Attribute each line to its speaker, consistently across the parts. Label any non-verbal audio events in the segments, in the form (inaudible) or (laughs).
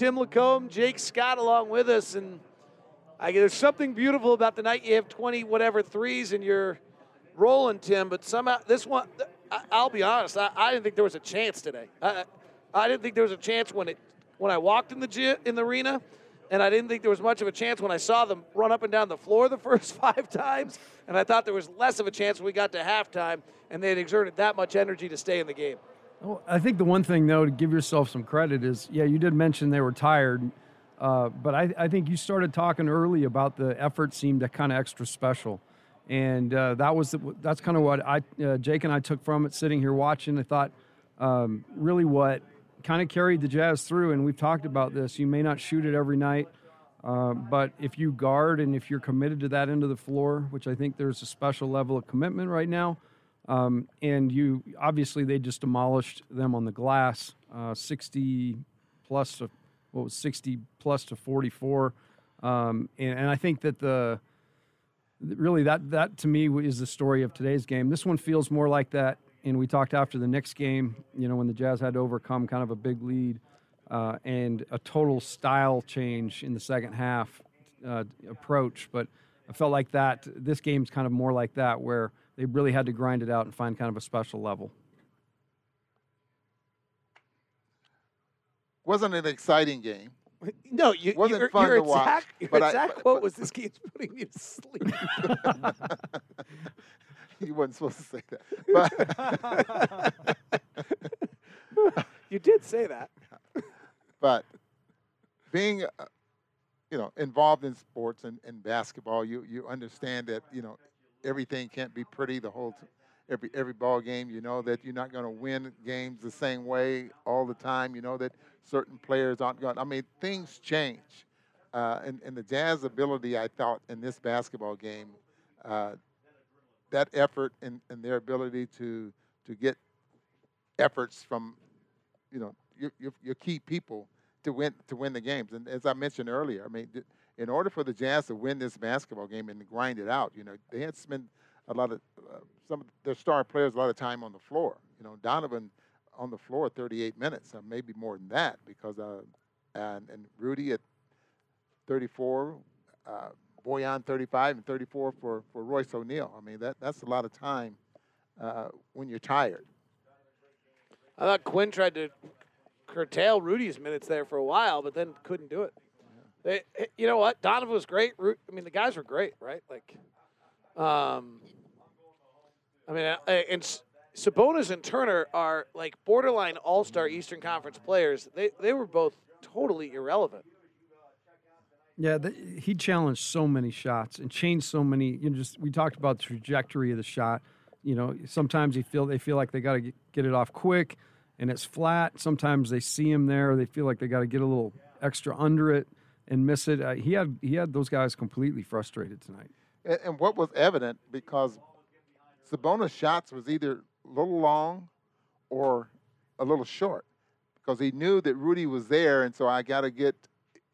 Speaker 1: Tim LaComb, Jake Scott along with us, and I, there's something beautiful about the night you have 20 whatever threes and you're rolling, Tim. But somehow this one, I, will be honest, I, I, didn't think there was a chance today. I, I didn't think there was a chance when it when I walked in the gym, in the arena, and I didn't think there was much of a chance when I saw them run up and down the floor the (laughs) first five times. And I thought there was less of a chance when we got to halftime, and they had exerted that much energy to stay in the game.
Speaker 2: Well, I think the one thing though to give yourself some credit is, yeah, you did mention they were tired, uh, but I, I, think you started talking early about the effort seemed kind of extra special, and uh, that was the, that's kind of what I uh, Jake and I took from it sitting here watching. I thought um, really what kind of carried the Jazz through, and we've talked about this. You may not shoot it every night, uh, but if you guard and if you're committed to that end of the floor, which I think there's a special level of commitment right now um, and you obviously they just demolished them on the glass, uh, 60 plus to what was 60 plus to 44, um, and, and, I think that the really that that to me is the story of today's game. This one feels more like that, and we talked after the next game, you know, when the Jazz had to overcome kind of a big lead uh, and a total style change in the second half uh, approach, but. I felt like that. This game's kind of more like that, where they really had to grind it out and find kind of a special level.
Speaker 3: Wasn't an exciting game. (laughs)
Speaker 1: No, you,
Speaker 3: wasn't
Speaker 1: your,
Speaker 3: fun
Speaker 1: your
Speaker 3: to
Speaker 1: exact,
Speaker 3: watch.
Speaker 1: Your
Speaker 3: but
Speaker 1: exact
Speaker 3: I,
Speaker 1: quote
Speaker 3: but,
Speaker 1: was, "This game's putting me to sleep." (laughs)
Speaker 3: you weren't supposed to say that,
Speaker 1: but (laughs) you did say that.
Speaker 3: But being uh, you know involved in sports and, and basketball, you you understand that you know everything can't be pretty the whole every every ball game. You know that you're not going to win games the same way all the time. You know that certain players aren't going. I mean, things change, uh, and and the Jazz ability, I thought, in this basketball game, uh, that effort and, and their ability to to get efforts from, you know, your, your, your key people to win to win the games. And as I mentioned earlier, I mean, in order for the Jazz to win this basketball game and grind it out, you know, they had spent a lot of uh, some of their star players a lot of time on the floor. You know, Donovan on the floor 38 minutes, uh, maybe more than that, because uh, and and Rudy at 34, uh, Bojan 35, and 34 for for Royce O'Neale. I mean, that that's a lot of time uh, when you're tired.
Speaker 1: I thought Quin tried to curtail Rudy's minutes there for a while, but then couldn't do it. They, you know what? Donovan was great. I mean, the guys were great, right? Like, um, I mean, and Sabonis and Turner are like borderline All Star Eastern Conference players. They they were both totally irrelevant.
Speaker 2: Yeah, the, he challenged so many shots and changed so many. You know, just we talked about the trajectory of the shot. You know, sometimes they feel they feel like they got to get it off quick and it's flat. Sometimes they see him there, they feel like they got to get a little extra under it and miss it. Uh, he had he had those guys completely frustrated tonight.
Speaker 3: And, and, what was evident because Sabonis' shots was either a little long or a little short because he knew that Rudy was there, and so I got to get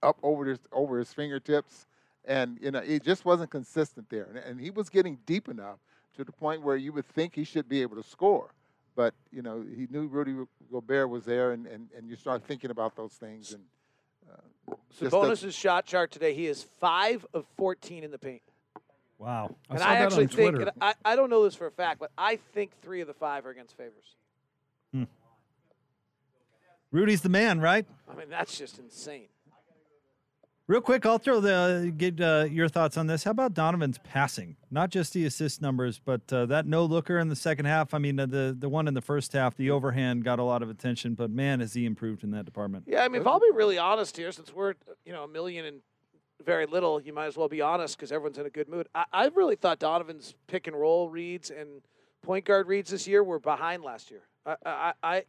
Speaker 3: up over his over his fingertips, and you know it just wasn't consistent there, and, and he was getting deep enough to the point where you would think he should be able to score. But you know, he knew Rudy Gobert was there, and, and, and you start thinking about those things. And
Speaker 1: uh, Sabonis' shot chart today, he is five of fourteen in the paint.
Speaker 4: Wow!
Speaker 1: And I, I actually think, I, I don't know this for a fact, but I think three of the five are against Favors.
Speaker 4: Hmm. Rudy's the man, right?
Speaker 1: I mean, that's just insane.
Speaker 4: Real quick, I'll throw the get uh, your thoughts on this. How about Donovan's passing? Not just the assist numbers, but uh, that no looker in the second half. I mean, uh, the the one in the first half, the overhand got a lot of attention, but man, has he improved in that department.
Speaker 1: Yeah, I mean, if I'll be really honest here, since we're you know a million and very little, you might as well be honest because everyone's in a good mood. I, I really thought Donovan's pick and roll reads and point guard reads this year were behind last year. I, I, I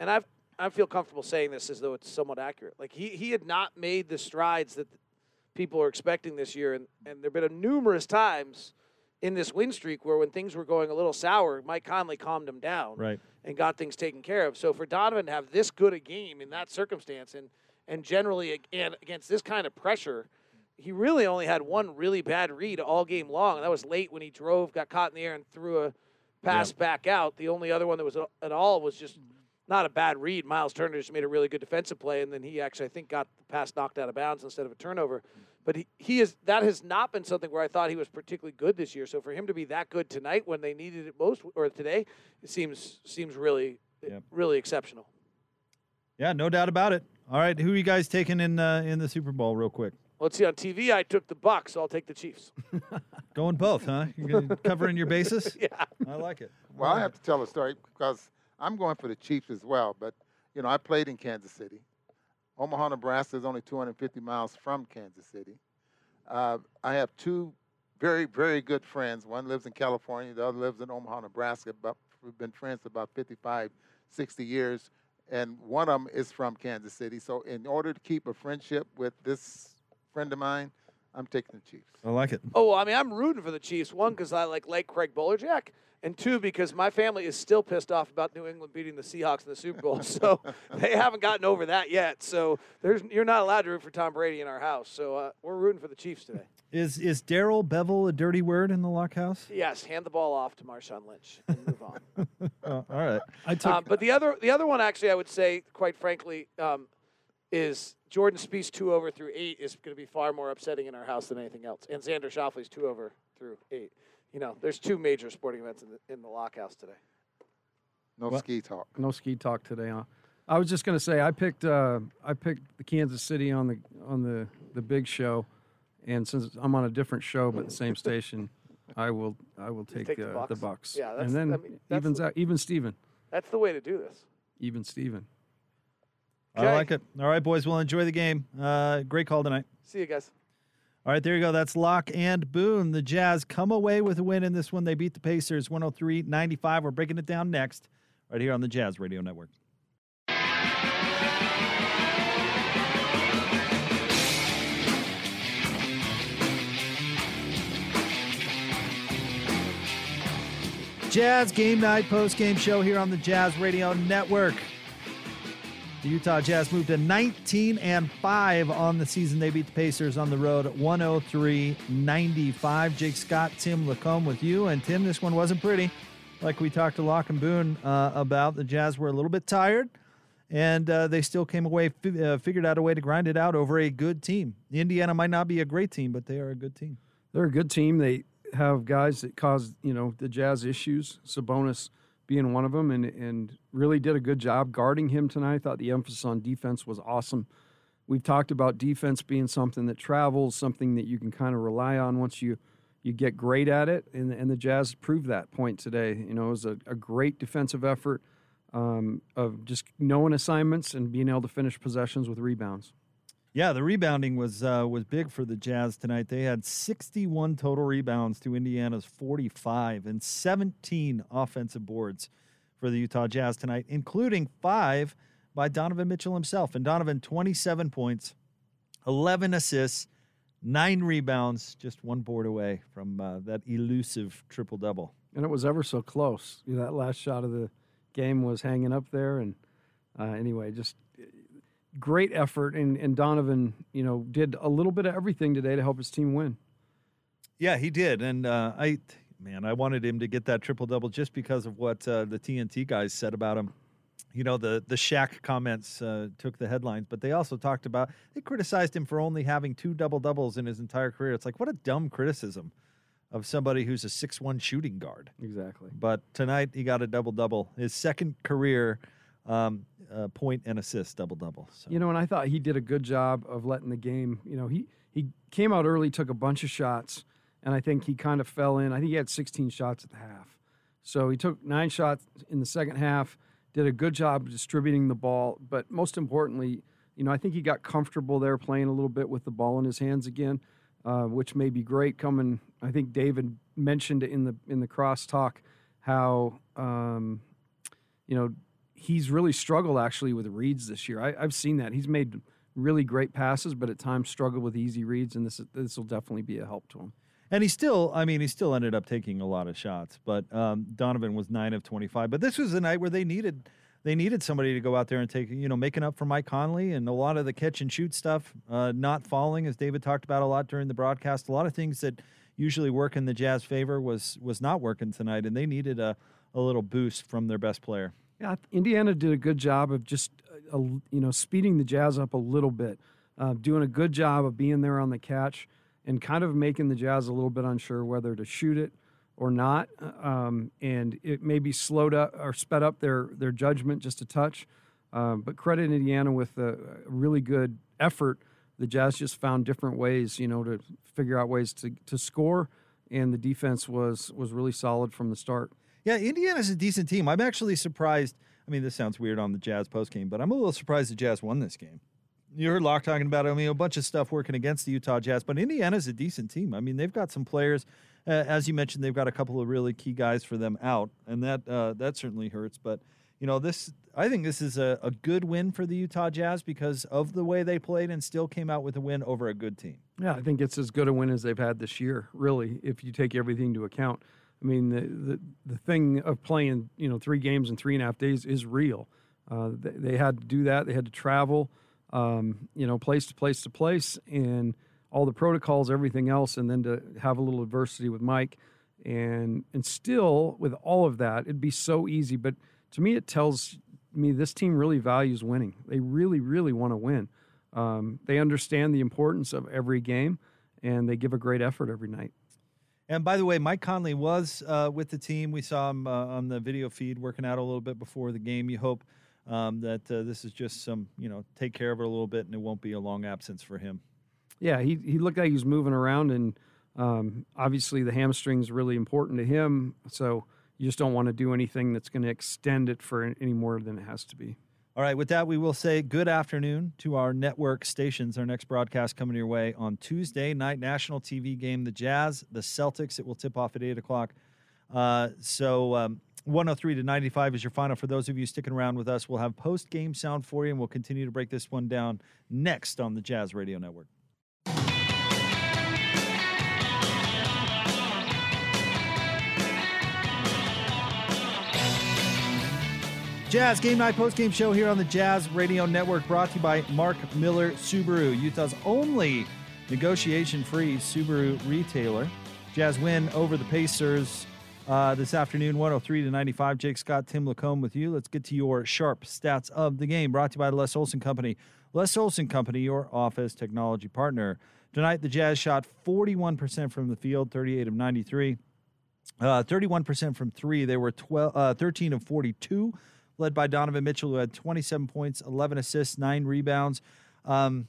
Speaker 1: and I've I feel comfortable saying this as though it's somewhat accurate. Like he, he had not made the strides that people are expecting this year, and, and there have been a numerous times in this win streak where when things were going a little sour, Mike Conley calmed him down
Speaker 4: right.
Speaker 1: and got things taken care of. So for Donovan to have this good a game in that circumstance, and and generally again against this kind of pressure, he really only had one really bad read all game long. And that was late when he drove, got caught in the air, and threw a pass yep. back out. The only other one that was at all was just not a bad read. Miles Turner just made a really good defensive play, and then he actually, I think, got the pass knocked out of bounds instead of a turnover. But he, he is that has not been something where I thought he was particularly good this year. So for him to be that good tonight when they needed it most, or today, it seems seems really
Speaker 4: Yep.
Speaker 1: really exceptional.
Speaker 4: Yeah, no doubt about it. All right, who are you guys taking in uh, in the Super Bowl, real quick?
Speaker 1: Let's see on TV. I took the Bucks, so I'll take the Chiefs. (laughs)
Speaker 4: Going both, huh? You're gonna- covering your bases. (laughs)
Speaker 1: yeah.
Speaker 4: I like it.
Speaker 3: Well,
Speaker 4: All
Speaker 3: I
Speaker 4: right.
Speaker 3: have to tell a story because I'm going for the Chiefs as well. But you know, I played in Kansas City. Omaha, Nebraska is only 250 miles from Kansas City. Uh, I have two very, very good friends. One lives in California. The other lives in Omaha, Nebraska. But we've been friends for about 55, 60 years. And one of them is from Kansas City. So in order to keep a friendship with this friend of mine, I'm taking the Chiefs.
Speaker 4: I like it.
Speaker 1: Oh, I mean, I'm rooting for the Chiefs. One, because I like Lake Craig Bolerjack, and two, because my family is still pissed off about New England beating the Seahawks in the Super Bowl. (laughs) So (laughs) they haven't gotten over that yet. So there's you're not allowed to root for Tom Brady in our house. So uh, we're rooting for the Chiefs today.
Speaker 4: Is is Darrell Bevell a dirty word in the Locke house?
Speaker 1: Yes, hand the ball off to Marshawn Lynch and move on. (laughs)
Speaker 4: Oh, all right.
Speaker 2: I took
Speaker 1: um, but the other the other one, actually, I would say, quite frankly, um, is Jordan Spieth two over through eight is going to be far more upsetting in our house than anything else. And Xander Schauffele's two over through eight. You know, there's two major sporting events in the in the Locke house today.
Speaker 3: No
Speaker 4: What?
Speaker 3: ski talk.
Speaker 2: no ski talk today. Huh? I was just going to say I picked uh, I picked the Kansas City on the on the the big show, and since I'm on a different show but the same station, I will I will take,
Speaker 1: take the
Speaker 2: uh, the
Speaker 1: Bucks?
Speaker 2: Bucks.
Speaker 1: Yeah, that's-
Speaker 2: and then
Speaker 1: I mean, that's
Speaker 2: evens
Speaker 1: the-
Speaker 2: out even Steven.
Speaker 1: That's the way to do this.
Speaker 2: even Steven.
Speaker 4: I like it. All right, boys. We'll enjoy the game. Uh, great call tonight.
Speaker 1: See you guys.
Speaker 4: All right, there you go. That's Locke and Boone. The Jazz come away with a win in this one. They beat the Pacers 103 95. We're breaking it down next, right here on the Jazz Radio Network. Jazz Game Night post game show here on the Jazz Radio Network. The Utah Jazz moved to 19 and 5 on the season. They beat the Pacers on the road 103 95. Jake Scott, Tim LaComb with you. And Tim, this one wasn't pretty. Like we talked to Locke and Boone uh, about, the Jazz were a little bit tired, and uh, they still came away, fi- uh, figured out a way to grind it out over a good team. Indiana might not be a great team, but they are a good team.
Speaker 2: They're a good team. They have guys that cause you know the Jazz issues. Sabonis being one of them, and and really did a good job guarding him tonight. I thought the emphasis on defense was awesome. We've talked about defense being something that travels, something that you can kind of rely on once you you get great at it, and and the Jazz proved that point today. You know, it was a, a great defensive effort um, of just knowing assignments and being able to finish possessions with rebounds.
Speaker 4: Yeah, the rebounding was uh, was big for the Jazz tonight. They had 61 total rebounds to Indiana's 45 and 17 offensive boards for the Utah Jazz tonight, including five by Donovan Mitchell himself. And Donovan 27 points, 11 assists, nine rebounds, just one board away from uh, that elusive triple double.
Speaker 2: and it was ever so close. You know, that last shot of the game was hanging up there, and uh, anyway, just great effort. And, and Donovan, you know, did a little bit of everything today to help his team win.
Speaker 4: Yeah, he did, and uh, I, man, I wanted him to get that triple double just because of what uh, the TNT guys said about him. You know, the the Shaq comments uh, took the headlines, but they also talked about they criticized him for only having two double doubles in his entire career. It's like what a dumb criticism of somebody who's a six one shooting guard.
Speaker 2: Exactly.
Speaker 4: But tonight he got a double double, his second career um, uh, point and assist double double. So.
Speaker 2: You know, and I thought he did a good job of letting the game. You know, he he came out early, took a bunch of shots, and I think he kind of fell in. I think he had 16 shots at the half, so he took nine shots in the second half. Did a good job of distributing the ball, but most importantly, you know, I think he got comfortable there playing a little bit with the ball in his hands again, uh, which may be great. Coming, I think David mentioned in the in the crosstalk how um, you know he's really struggled actually with reads this year. I, I've seen that he's made really great passes, but at times struggled with easy reads, and this this will definitely be a help to him.
Speaker 4: And he still, I mean, he still ended up taking a lot of shots. But um, Donovan was nine of twenty-five. But this was the night where they needed they needed somebody to go out there and take, you know, making up for Mike Conley and a lot of the catch and shoot stuff, uh, not falling, as David talked about a lot during the broadcast. A lot of things that usually work in the Jazz favor was was not working tonight, and they needed a a little boost from their best player.
Speaker 2: Yeah, Indiana did a good job of just uh, you know speeding the Jazz up a little bit, uh, doing a good job of being there on the catch, and kind of making the Jazz a little bit unsure whether to shoot it or not, um, and it maybe slowed up or sped up their their judgment just a touch. Um, but credit Indiana with a, a really good effort. The Jazz just found different ways, you know, to figure out ways to, to score, and the defense was was really solid from the start.
Speaker 4: Yeah, Indiana's a decent team. I'm actually surprised. I mean, this sounds weird on the Jazz post game, but I'm a little surprised the Jazz won this game. You heard Locke talking about, I mean, a bunch of stuff working against the Utah Jazz, but Indiana's a decent team. I mean, they've got some players. Uh, as you mentioned, they've got a couple of really key guys for them out, and that uh, that certainly hurts. But you know, this I think this is a, a good win for the Utah Jazz because of the way they played and still came out with a win over a good team.
Speaker 2: Yeah, I think it's as good a win as they've had this year, really, if you take everything into account. I mean, the, the, the thing of playing, you know, three games in three and a half days is real. Uh, they, they, had to do that. They had to travel, um, you know, place to place to place, and all the protocols, everything else, and then to have a little adversity with Mike, and and still with all of that, it'd be so easy. But to me, it tells me this team really values winning. They really, really want to win. Um, they understand the importance of every game, and they give a great effort every night.
Speaker 4: And by the way, Mike Conley was uh, with the team. We saw him uh, on the video feed working out a little bit before the game. You hope um, that uh, this is just some, you know, take care of it a little bit and it won't be a long absence for him.
Speaker 2: Yeah, he, he looked like he was moving around, and um, obviously the hamstring's really important to him. So you just don't want to do anything that's going to extend it for any more than it has to be.
Speaker 4: All right, with that, we will say good afternoon to our network stations. Our next broadcast coming your way on Tuesday night, national TV game, the Jazz, the Celtics. It will tip off at 8 o'clock. Uh, so um, 103 to 95 is your final. For those of you sticking around with us, we'll have post game sound for you, and we'll continue to break this one down next on the Jazz Radio Network. Jazz Game Night Post Game Show here on the Jazz Radio Network, brought to you by Mark Miller Subaru, Utah's only negotiation free Subaru retailer. Jazz win over the Pacers uh, this afternoon, 103 to 95. Jake Scott, Tim LaComb with you. Let's get to your sharp stats of the game, brought to you by the Les Olson Company. Les Olson Company, your office technology partner. Tonight, the Jazz shot 41% from the field, 38 of 93. Uh, 31% from three. They were 12, uh, 13 of 42 led by Donovan Mitchell, who had 27 points, 11 assists, nine rebounds. Um,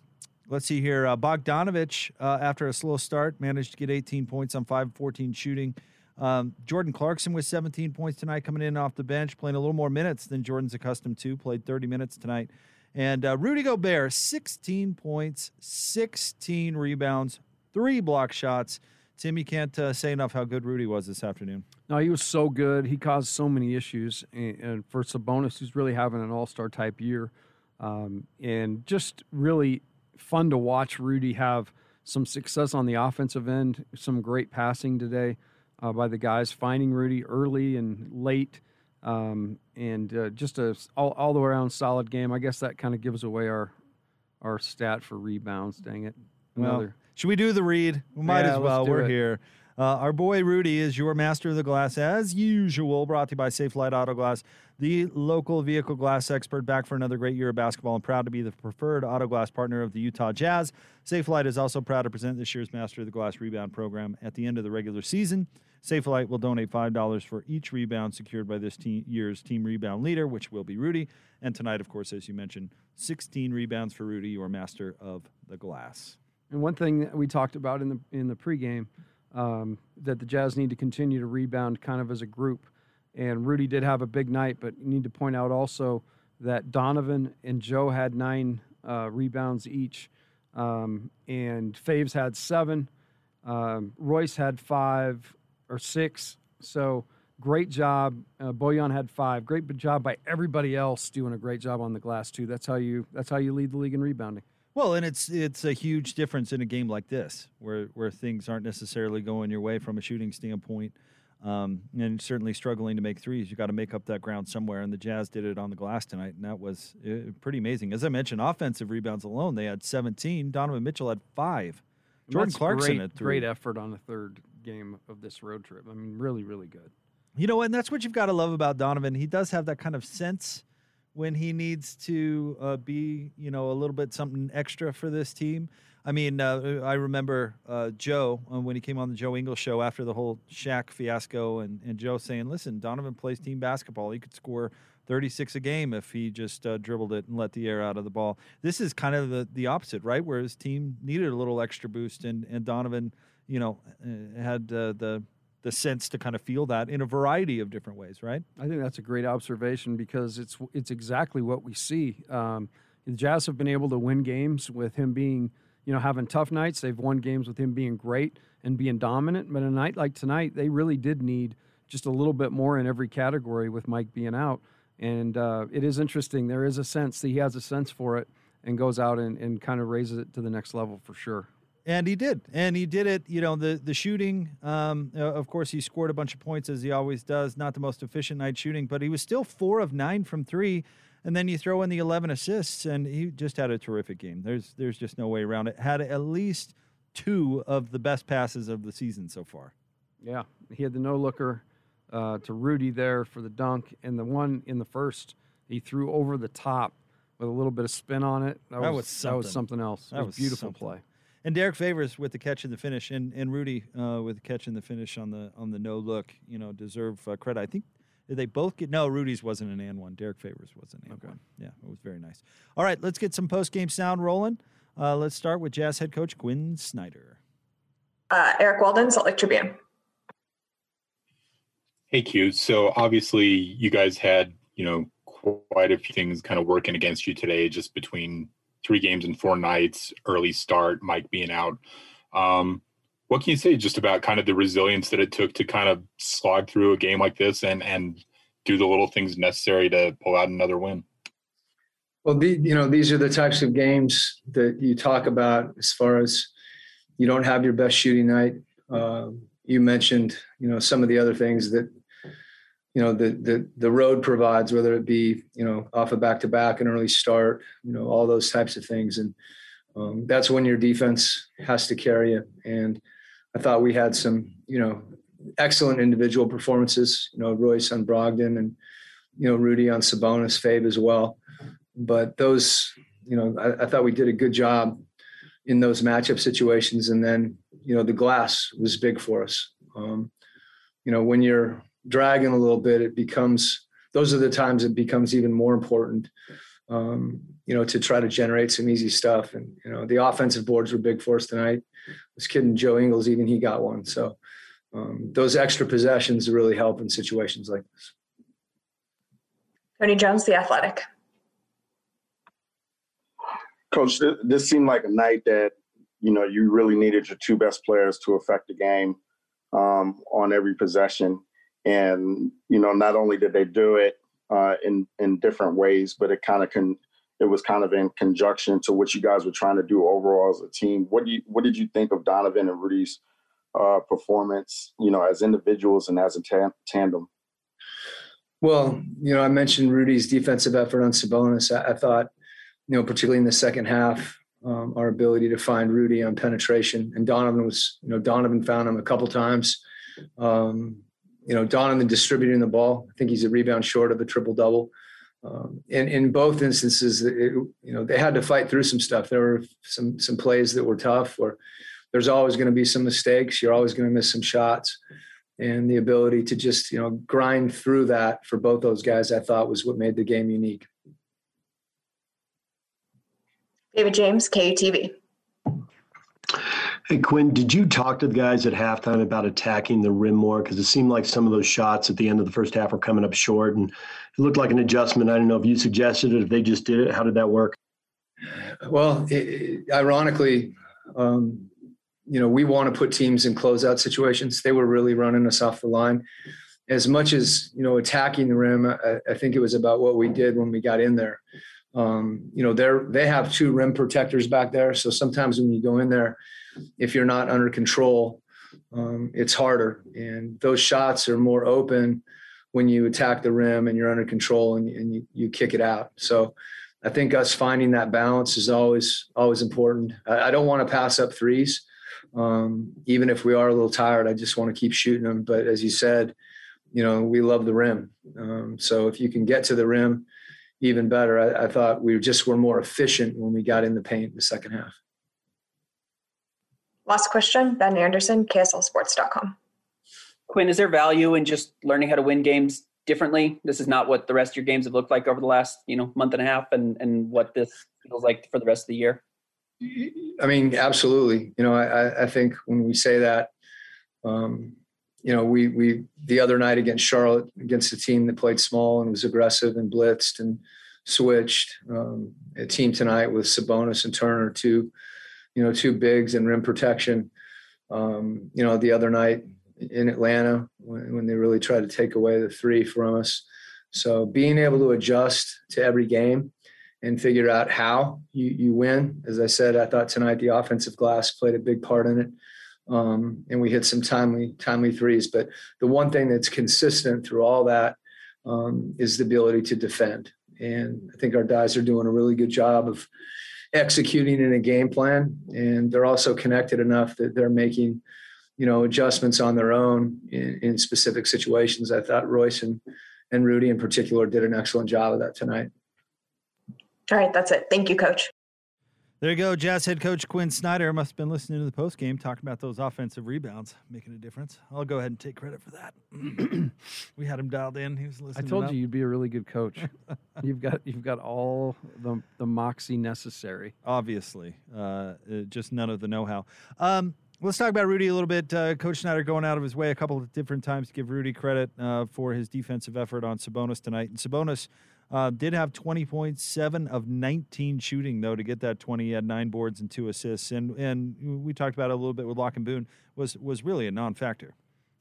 Speaker 4: let's see here. Uh, Bogdanovich, uh, after a slow start, managed to get 18 points on 5 14 shooting. Um, Jordan Clarkson with 17 points tonight, coming in off the bench, playing a little more minutes than Jordan's accustomed to. Played 30 minutes tonight. And uh, Rudy Gobert, 16 points, 16 rebounds, three block shots. Tim, you can't uh, say enough how good Rudy was this afternoon.
Speaker 2: No, he was so good. He caused so many issues. And, and for Sabonis, who's really having an all star type year, um, and just really fun to watch Rudy have some success on the offensive end, some great passing today uh, by the guys, finding Rudy early and late. Um, and uh, just a all, all the way around solid game. I guess that kind of gives away our our stat for rebounds. Dang it!
Speaker 4: Another. Well, should we do the read? We might
Speaker 2: yeah,
Speaker 4: as well. We're
Speaker 2: it.
Speaker 4: here. Uh, our boy Rudy is your master of the glass, as usual, brought to you by Safelite Auto Glass, the local vehicle glass expert, back for another great year of basketball and proud to be the preferred auto glass partner of the Utah Jazz. Safelite is also proud to present this year's Master of the Glass rebound program at the end of the regular season. Safelite will donate $5 for each rebound secured by this te- year's team rebound leader, which will be Rudy. And tonight, of course, as you mentioned, 16 rebounds for Rudy, your master of the glass.
Speaker 2: And one thing that we talked about in the in the pregame um, that the Jazz need to continue to rebound kind of as a group. And Rudy did have a big night, but you need to point out also that Donovan and Joe had nine uh, rebounds each, um, and Faves had seven. Um, Royce had five or six. So great job. Uh, Bojan had five. Great job by everybody else doing a great job on the glass too. That's how you that's how you lead the league in rebounding.
Speaker 4: Well, and it's it's a huge difference in a game like this, where where things aren't necessarily going your way from a shooting standpoint, um, and certainly struggling to make threes. You got to make up that ground somewhere, and the Jazz did it on the glass tonight, and that was uh, pretty amazing. As I mentioned, offensive rebounds alone, they had 17. Donovan Mitchell had five. Jordan
Speaker 2: That's
Speaker 4: Clarkson
Speaker 2: great,
Speaker 4: had three.
Speaker 2: Great effort on the third game of this road trip. I mean, really, really good.
Speaker 4: You know, and that's what you've got to love about Donovan. He does have that kind of sense when he needs to uh, be, you know, a little bit something extra for this team. I mean, uh, I remember uh, Joe uh, when he came on the Joe Ingles show after the whole Shaq fiasco, and, and Joe saying, "Listen, Donovan plays team basketball. He could score 36 a game if he just uh, dribbled it and let the air out of the ball." This is kind of the, the opposite, right? Where his team needed a little extra boost, and and Donovan, you know, uh, had the the sense to kind of feel that in a variety of different ways, right?
Speaker 2: I think that's a great observation because it's it's exactly what we see. Um, the Jazz have been able to win games with him being, you know, having tough nights. They've won games with him being great and being dominant. But a night like tonight, they really did need just a little bit more in every category with Mike being out. And uh, it is interesting. There is a sense that he has a sense for it and goes out and, and kind of raises it to the next level for sure.
Speaker 4: And he did, and he did it. You know, the the shooting. Um, uh, of course, he scored a bunch of points as he always does. Not the most efficient night shooting, but he was still four of nine from three. And then you throw in the eleven assists, and he just had a terrific game. There's there's just no way around it. Had at least two of the best passes of the season so far.
Speaker 2: Yeah, he had the no looker uh, to Rudy there for the dunk, and the one in the first he threw over the top with a little bit of spin on it.
Speaker 4: That, that was, was
Speaker 2: that was something else.
Speaker 4: That
Speaker 2: was, a beautiful
Speaker 4: something.
Speaker 2: play
Speaker 4: and Derek Favors with the catch and the finish, and and Rudy uh, with the catch and the finish on the on the no look, you know, deserve uh, credit. I think did they both get no. Rudy's wasn't an and one. Derek Favors was an and okay. one. Yeah, it was very nice. All right, let's get some post game sound rolling. Uh, let's start with Jazz head coach Quin Snyder.
Speaker 5: Uh, Eric Walden, Salt Lake Tribune.
Speaker 6: Hey Q. So obviously you guys had you know quite a few things kind of working against you today, just between three games in four nights, early start, Mike being out. Um, what can you say just about kind of the resilience that it took to kind of slog through a game like this and and do the little things necessary to pull out another win?
Speaker 7: Well, the, you know, these are the types of games that you talk about as far as you don't have your best shooting night. Uh, you mentioned, you know, some of the other things that you know the the the road provides, whether it be you know off a back to back, an early start, you know all those types of things, and um, that's when your defense has to carry it. And I thought we had some you know excellent individual performances. You know Royce on Brogdon and you know Rudy on Sabonis, Fave as well. But those you know I, I thought we did a good job in those matchup situations, and then you know the glass was big for us. Um, you know when you're dragging a little bit, it becomes those are the times it becomes even more important. Um, you know, to try to generate some easy stuff. And you know, the offensive boards were big for us tonight. This kid and Joe Ingles, even he got one. So um, those extra possessions really help in situations like this.
Speaker 5: Tony Jones, the Athletic.
Speaker 8: Coach, this seemed like a night that you know you really needed your two best players to affect the game um, on every possession. And you know, not only did they do it uh, in in different ways, but it kind of can it was kind of in conjunction to what you guys were trying to do overall as a team. What do you what did you think of Donovan and Rudy's uh, performance? You know, as individuals and as a ta- tandem.
Speaker 7: Well, you know, I mentioned Rudy's defensive effort on Sabonis. I, I thought, you know, particularly in the second half, um, our ability to find Rudy on penetration and Donovan was, you know, Donovan found him a couple times. Um, you know, Donovan distributing the ball. I think he's a rebound short of a triple double. Um, and in both instances, it, you know, they had to fight through some stuff. There were some some plays that were tough. Or there's always going to be some mistakes. You're always going to miss some shots, and the ability to just you know grind through that for both those guys, I thought was what made the game unique.
Speaker 5: David James, KUTV.
Speaker 9: Hey, Quin, did you talk to the guys at halftime about attacking the rim more? Because it seemed like some of those shots at the end of the first half were coming up short, and it looked like an adjustment. I don't know if you suggested it, if they just did it. How did that work?
Speaker 7: Well, it, ironically, um, you know, we want to put teams in closeout situations. They were really running us off the line. As much as you know, attacking the rim, I, I think it was about what we did when we got in there. Um, you know, they're they have two rim protectors back there, so sometimes when you go in there if you're not under control, um, it's harder. And those shots are more open when you attack the rim and you're under control and, and you, you kick it out. So I think us finding that balance is always always important. I, I don't want to pass up threes, um, even if we are a little tired. I just want to keep shooting them. But as you said, you know, we love the rim. Um, so if you can get to the rim, even better. I, I thought we just were more efficient when we got in the paint in the second half.
Speaker 5: Last question, Ben Anderson, KSLSports.com.
Speaker 10: Quin, is there value in just learning how to win games differently? This is not what the rest of your games have looked like over the last, you know, month and a half, and and what this feels like for the rest of the year.
Speaker 7: I mean, absolutely. You know, I, I think when we say that, um, you know, we we the other night against Charlotte, against a team that played small and was aggressive and blitzed and switched. Um, a team tonight with Sabonis and Turner, two, you know, two bigs and rim protection. Um, you know, the other night in Atlanta when, when they really tried to take away the three from us. So being able to adjust to every game and figure out how you, you win. As I said, I thought tonight the offensive glass played a big part in it. Um, and we hit some timely, timely threes. But the one thing that's consistent through all that um, is the ability to defend. And I think our guys are doing a really good job of executing in a game plan. And they're also connected enough that they're making – you know, adjustments on their own in, in specific situations. I thought Royce and, and Rudy in particular did an excellent job of that tonight.
Speaker 5: All right, that's it. Thank you, coach.
Speaker 4: There you go. Jazz head coach Quin Snyder must have been listening to the post game, talking about those offensive rebounds, making a difference. I'll go ahead and take credit for that. (clears throat) we had him dialed in. He was listening.
Speaker 2: I told you you'd be a really good coach. (laughs) you've got you've got all the the moxie necessary.
Speaker 4: Obviously, uh, uh just none of the know how. Um, Let's talk about Rudy a little bit. Uh, Coach Snyder going out of his way a couple of different times to give Rudy credit uh, for his defensive effort on Sabonis tonight. And Sabonis uh, did have 20.7 of 19 shooting, though, to get that 20. He had nine boards and two assists. And and we talked about it a little bit with Locke and Boone, was, was really a non factor.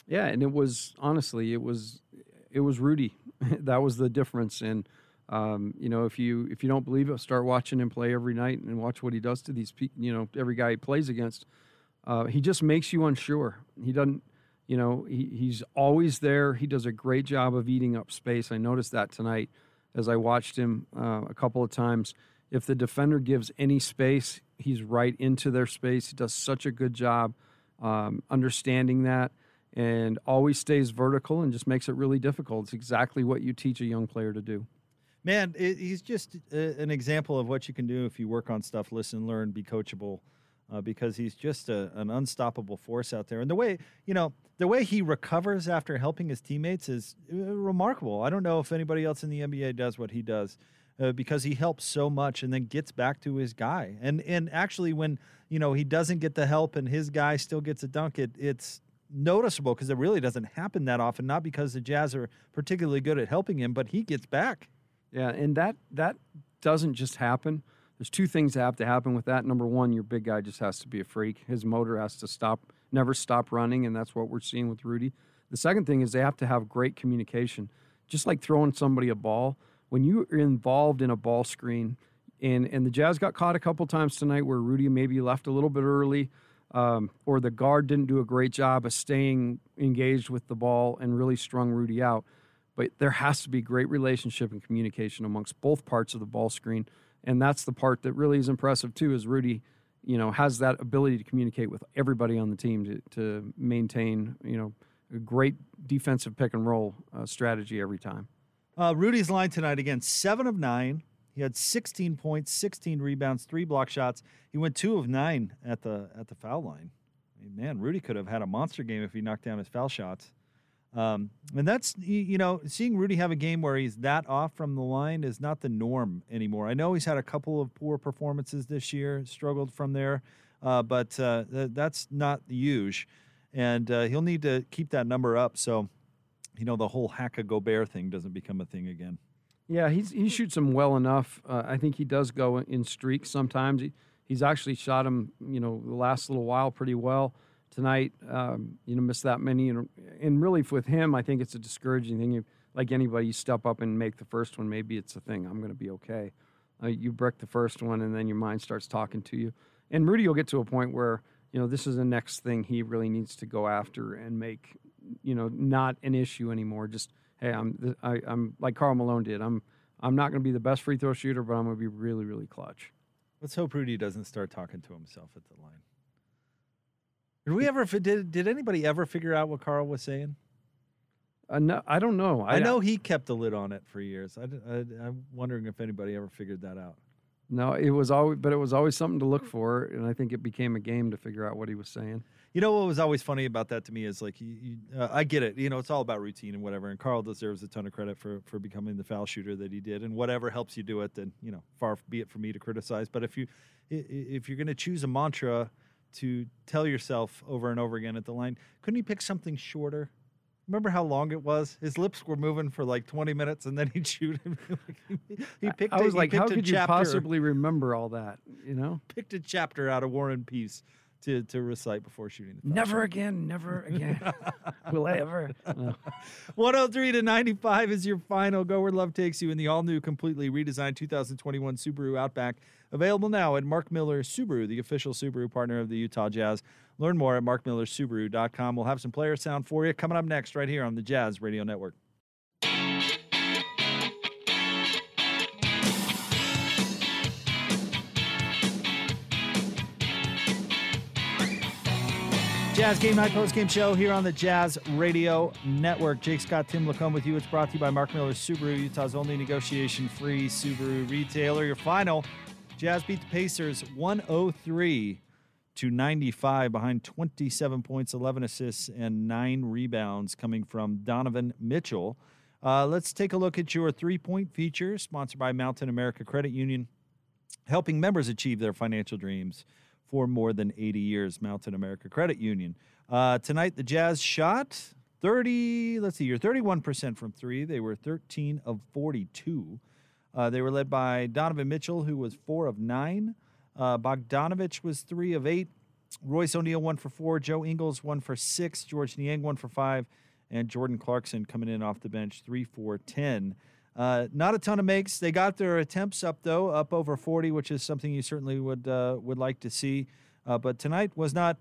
Speaker 2: Yeah, and it was honestly, it was it was Rudy. (laughs) that was the difference. And um, you know, if you if you don't believe it, start watching him play every night and watch what he does to these people. You know, every guy he plays against uh, he just makes you unsure. He doesn't, you know, he, he's always there. He does a great job of eating up space. I noticed that tonight as I watched him uh, a couple of times. If the defender gives any space, he's right into their space. He does such a good job um, understanding that and always stays vertical and just makes it really difficult. It's exactly what you teach a young player to do.
Speaker 4: Man, it, he's just a, an example of what you can do if you work on stuff, listen, learn, be coachable uh, because he's just a, an unstoppable force out there. And the way, you know, the way he recovers after helping his teammates is uh, remarkable. I don't know if anybody else in the NBA does what he does. Uh, because he helps so much and then gets back to his guy. And and actually when, you know, he doesn't get the help and his guy still gets a dunk, it it's noticeable because it really doesn't happen that often, not because the Jazz are particularly good at helping him, but he gets back.
Speaker 2: Yeah, and that that doesn't just happen there's two things that have to happen with that. Number one, your big guy just has to be a freak. His motor has to stop, never stop running, and that's what we're seeing with Rudy. The second thing is they have to have great communication. Just like throwing somebody a ball, when you are involved in a ball screen, and and the Jazz got caught a couple times tonight where Rudy maybe left a little bit early, um, or the guard didn't do a great job of staying engaged with the ball and really strung Rudy out. But there has to be great relationship and communication amongst both parts of the ball screen and that's the part that really is impressive too. Is Rudy, you know, has that ability to communicate with everybody on the team to to maintain, you know, a great defensive pick and roll uh, strategy every time.
Speaker 4: Uh, Rudy's line tonight again, seven of nine. He had 16 points, 16 rebounds, three block shots. He went two of nine at the at the foul line. I mean, man, Rudy could have had a monster game if he knocked down his foul shots. Um, and that's you know seeing Rudy have a game where he's that off from the line is not the norm anymore. I know he's had a couple of poor performances this year, struggled from there, uh, but uh, th- that's not the huge, and uh, he'll need to keep that number up so you know the whole hack a Gobert thing doesn't become a thing again.
Speaker 2: Yeah, he's he shoots them well enough. Uh, I think he does go in streaks sometimes. He, he's actually shot him you know the last little while pretty well tonight. Um, you know, miss that many, and, and really with him, I think it's a discouraging thing. You, like anybody, you step up and make the first one. Maybe it's a thing. I'm going to be okay. Uh, you break the first one, and then your mind starts talking to you. And Rudy will get to a point where you know this is the next thing he really needs to go after and make you know not an issue anymore. Just hey, I'm I, I'm like Karl Malone did. I'm I'm not going to be the best free throw shooter, but I'm going to be really really clutch.
Speaker 4: Let's hope Rudy doesn't start talking to himself at the line. Did we ever did did anybody ever figure out what Karl was saying?
Speaker 2: Uh, no, I don't know.
Speaker 4: I, know he kept a lid on it for years. I, am wondering if anybody ever figured that out.
Speaker 2: No, it was always, but it was always something to look for, and I think it became a game to figure out what he was saying.
Speaker 4: You know what was always funny about that to me is like, you, you, uh, I get it. You know, it's all about routine and whatever. And Karl deserves a ton of credit for for becoming the foul shooter that he did. And whatever helps you do it, then you know, far be it for me to criticize. But if you if you're going to choose a mantra to tell yourself over and over again at the line, couldn't he pick something shorter? Remember how long it was? His lips were moving for like 20 minutes, and then he'd shoot him. (laughs)
Speaker 2: he picked. I was a, like, how could you possibly remember all that? You know, (laughs)
Speaker 4: picked a chapter out of War and Peace to, to recite before shooting the
Speaker 2: film. Never again, never again. (laughs) Will I ever?
Speaker 4: No. (laughs) 103 to 95 is your final. Go where love takes you in the all new, completely redesigned 2021 Subaru Outback. Available now at Mark Miller Subaru, the official Subaru partner of the Utah Jazz. Learn more at markmillersubaru.com. We'll have some player sound for you coming up next, right here on the Jazz Radio Network. Jazz Game Night Post Game Show here on the Jazz Radio Network. Jake Scott, Tim LaComb with you. It's brought to you by Mark Miller Subaru, Utah's only negotiation free Subaru retailer. Your final Jazz beat the Pacers 103 to 95 behind 27 points, 11 assists, and nine rebounds coming from Donovan Mitchell. Uh, let's take a look at your three point feature, sponsored by Mountain America Credit Union, helping members achieve their financial dreams for more than 80 years, Mountain America Credit Union. Uh, tonight, the Jazz shot 30, let's see, you're 31% from three. They were 13 of 42. Uh, they were led by Donovan Mitchell, who was four of nine. Uh, Bogdanovich was three of eight. Royce O'Neale, one for four. Joe Ingles, one for six. George Niang, one for five. And Jordan Clarkson coming in off the bench, three for 10. Uh, not a ton of makes. They got their attempts up though, up over 40, which is something you certainly would uh, would like to see. Uh, but tonight was not,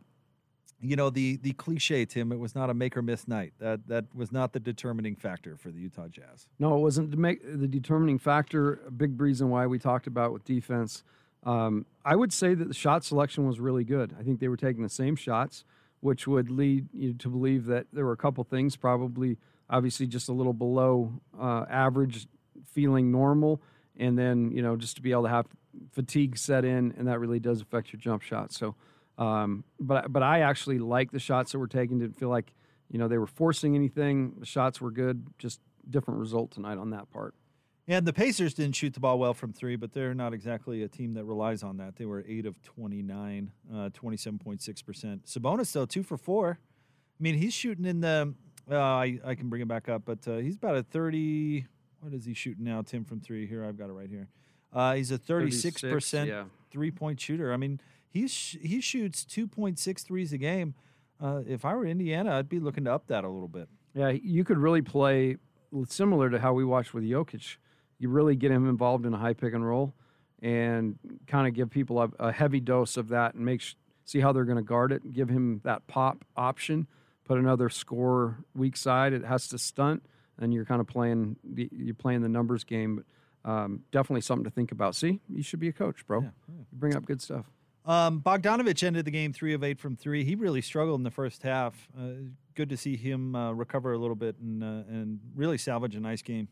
Speaker 4: you know, the the cliche, Tim. It was not a make or miss night. That that was not the determining factor for the Utah Jazz.
Speaker 2: No, it wasn't the make the determining factor. A big reason why we talked about with defense. Um, I would say that the shot selection was really good. I think they were taking the same shots, which would lead you to believe that there were a couple things probably obviously just a little below uh, average, feeling normal, and then you know just to be able to have fatigue set in, and that really does affect your jump shot. So, um, but but I actually like the shots that were taken. Didn't feel like you know they were forcing anything. The shots were good. Just different result tonight on that part.
Speaker 4: And the Pacers didn't shoot the ball well from three, but they're not exactly a team that relies on that. They were 8 of 29, uh, 27.6%. Sabonis, though, two for four. I mean, he's shooting in the uh, I, I can bring it back up, but uh, he's about a 30. What is he shooting now, Tim, from three? Here, I've got it right here. Uh, he's a 36% yeah. three point shooter. I mean, he's he shoots 2.6 threes a game. Uh, if I were Indiana, I'd be looking to up that a little bit.
Speaker 2: Yeah, you could really play similar to how we watched with Jokic. You really get him involved in a high pick and roll and kind of give people a, a heavy dose of that and make see how they're going to guard it. And give him that pop option put another score weak side. It has to stunt, and you're kind of playing the, you're playing the numbers game. But um, definitely something to think about. See, you should be a coach, bro. Yeah, yeah. You bring up good stuff.
Speaker 4: Um, Bogdanovich ended the game three of eight from three. He really struggled in the first half. Uh, good to see him uh, recover a little bit and uh, and really salvage a nice game.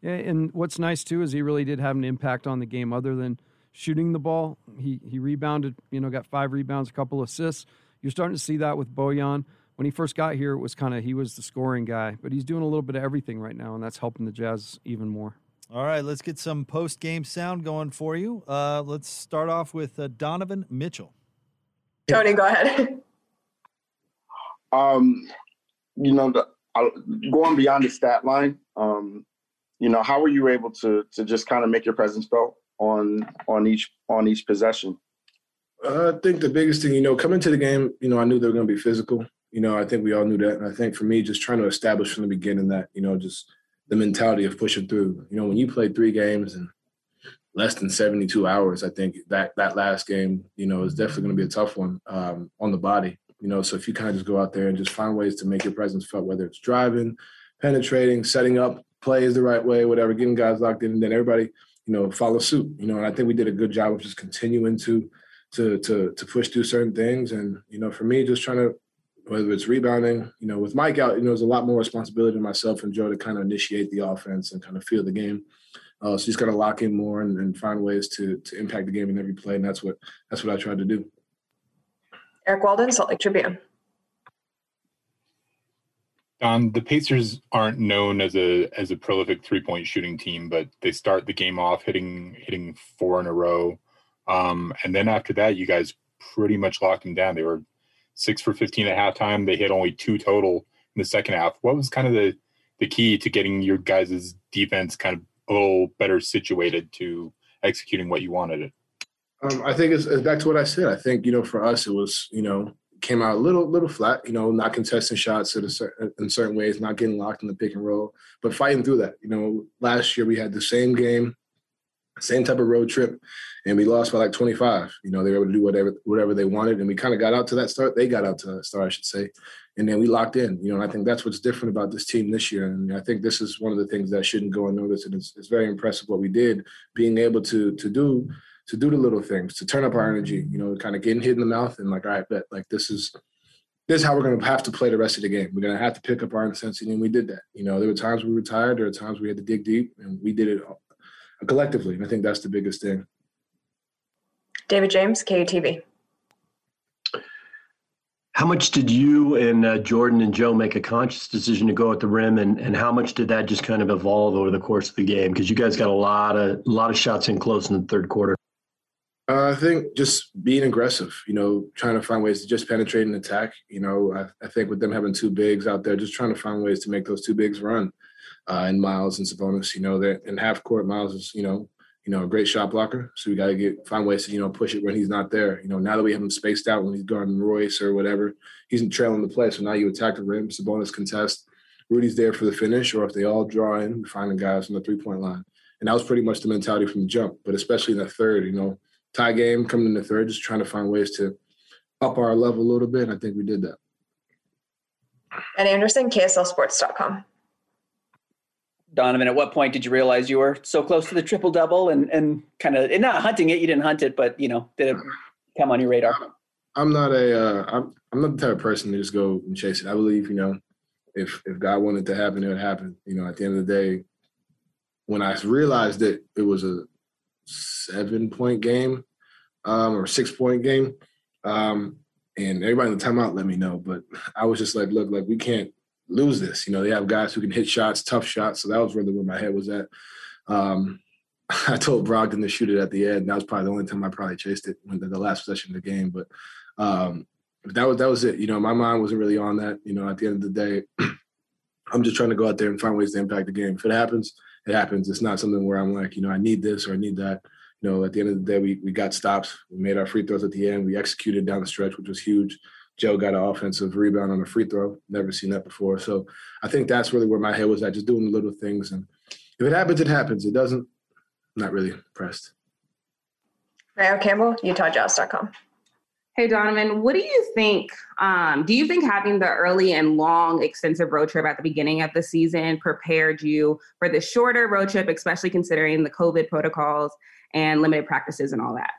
Speaker 2: Yeah, and what's nice too is he really did have an impact on the game other than shooting the ball. He he rebounded, you know, got five rebounds, a couple assists. You're starting to see that with Bojan when he first got here, it was kind of he was the scoring guy, but he's doing a little bit of everything right now, and that's helping the Jazz even more.
Speaker 4: All right, let's get some post game sound going for you. Uh, let's start off with uh, Donovan Mitchell.
Speaker 5: Tony, go ahead.
Speaker 8: um, you know, the, uh, going beyond the stat line, um, you know, how were you able to to just kind of make your presence felt on on each on each possession?
Speaker 11: I think the biggest thing, you know, coming to the game, you know, I knew they were going to be physical. You know, I think we all knew that. And I think for me, just trying to establish from the beginning that, you know, just the mentality of pushing through. You know, when you play three games in less than 72 hours, I think that that last game, you know, is definitely going to be a tough one um, on the body. You know, so if you kind of just go out there and just find ways to make your presence felt, whether it's driving, penetrating, setting up plays the right way, whatever, getting guys locked in, and then everybody, you know, follow suit. You know, and I think we did a good job of just continuing to to to to push through certain things. And you know, for me, just trying to whether it's rebounding. You know, with Mike out, you know, there's a lot more responsibility to myself and Joe to kind of initiate the offense and kind of feel the game. Uh, so he's got to lock in more and, and, find ways to to impact the game in every play, and that's what that's what I tried to do.
Speaker 5: Eric Walden, Salt Lake Tribune.
Speaker 6: Don, the Pacers aren't known as a as a prolific three point shooting team, but they start the game off hitting hitting four in a row, um, and then after that, you guys pretty much locked them down. They were six for fifteen at halftime. They hit only two total in the second half. What was kind of the the key to getting your guys' defense kind of a little better situated to executing what you wanted it?
Speaker 11: Um, I think it's, it's, back to what I said. I think you know for us it was you know came out a little little flat. You know, not contesting shots certain, in certain ways, not getting locked in the pick and roll, but fighting through that. You know, last year we had the same game, same type of road trip, and we lost by like 25. You know, they were able to do whatever whatever they wanted, and we kind of got out to that start. They got out to that start, I should say, and then we locked in. You know, and I think that's what's different about this team this year, and I think this is one of the things that shouldn't go unnoticed. And it's, it's very impressive what we did, being able to to do to do the little things, to turn up our energy. You know, kind of getting hit in the mouth and like, all right, bet like this is this is how we're going to have to play the rest of the game. We're going to have to pick up our intensity, and we did that. You know, there were times we were tired, there were times we had to dig deep, and we did it collectively. And I think that's the biggest thing.
Speaker 5: David James, KUTV.
Speaker 9: How much did you and uh, Jordan and Joe make a conscious decision to go at the rim, and, and how much did that just kind of evolve over the course of the game? Because you guys got a lot of a lot of shots in close in the third quarter.
Speaker 11: Uh, I think just being aggressive, you know, trying to find ways to just penetrate and attack. You know, I, I think with them having two bigs out there, just trying to find ways to make those two bigs run. Uh, and Miles and Sabonis, you know, that in half court, Miles is, you know, you know, a great shot blocker. So we got to get find ways to you know push it when he's not there. You know, now that we have him spaced out when he's guarding Royce or whatever, he's trailing the play. So now you attack the rim, Sabonis contest. Rudy's there for the finish, or if they all draw in, we find the guys on the three point line. And that was pretty much the mentality from the jump. But especially in the third, you know, tie game coming in the third, just trying to find ways to up our level a little bit. And I think we did that.
Speaker 5: And Anderson, KSLSports.com.
Speaker 10: Donovan, at what point did you realize you were so close to the triple double and and kind of and not hunting it? You didn't hunt it, but you know, did it come on your radar?
Speaker 11: I'm not a uh, I'm I'm not the type of person to just go and chase it. I believe you know, if if God wanted to happen, it would happen. You know, at the end of the day, when I realized that it was a seven point game um, or six point game, um, and everybody in the timeout let me know, but I was just like, look, like we can't lose this. You know, they have guys who can hit shots, tough shots. So that was really where my head was at. Um, (laughs) I told Brogdon to shoot it at the end. That was probably the only time I probably chased it when the, the last possession of the game. But um, that was that was it. You know, my mind wasn't really on that. You know, at the end of the day, (clears throat) I'm just trying to go out there and find ways to impact the game. If it happens, it happens. It's not something where I'm like, you know, I need this or I need that. You know, at the end of the day, we we got stops. We made our free throws at the end. We executed down the stretch, which was huge. Joe got an offensive rebound on a free throw. Never seen that before. So I think that's really where my head was at, just doing the little things. And if it happens, it happens. It doesn't, I'm not really impressed.
Speaker 5: Mayo Campbell, UtahJazz.com.
Speaker 12: Hey Donovan, what do you think? Um, do you think having the early and long, extensive road trip at the beginning of the season prepared you for the shorter road trip, especially considering the COVID protocols and limited practices and all that?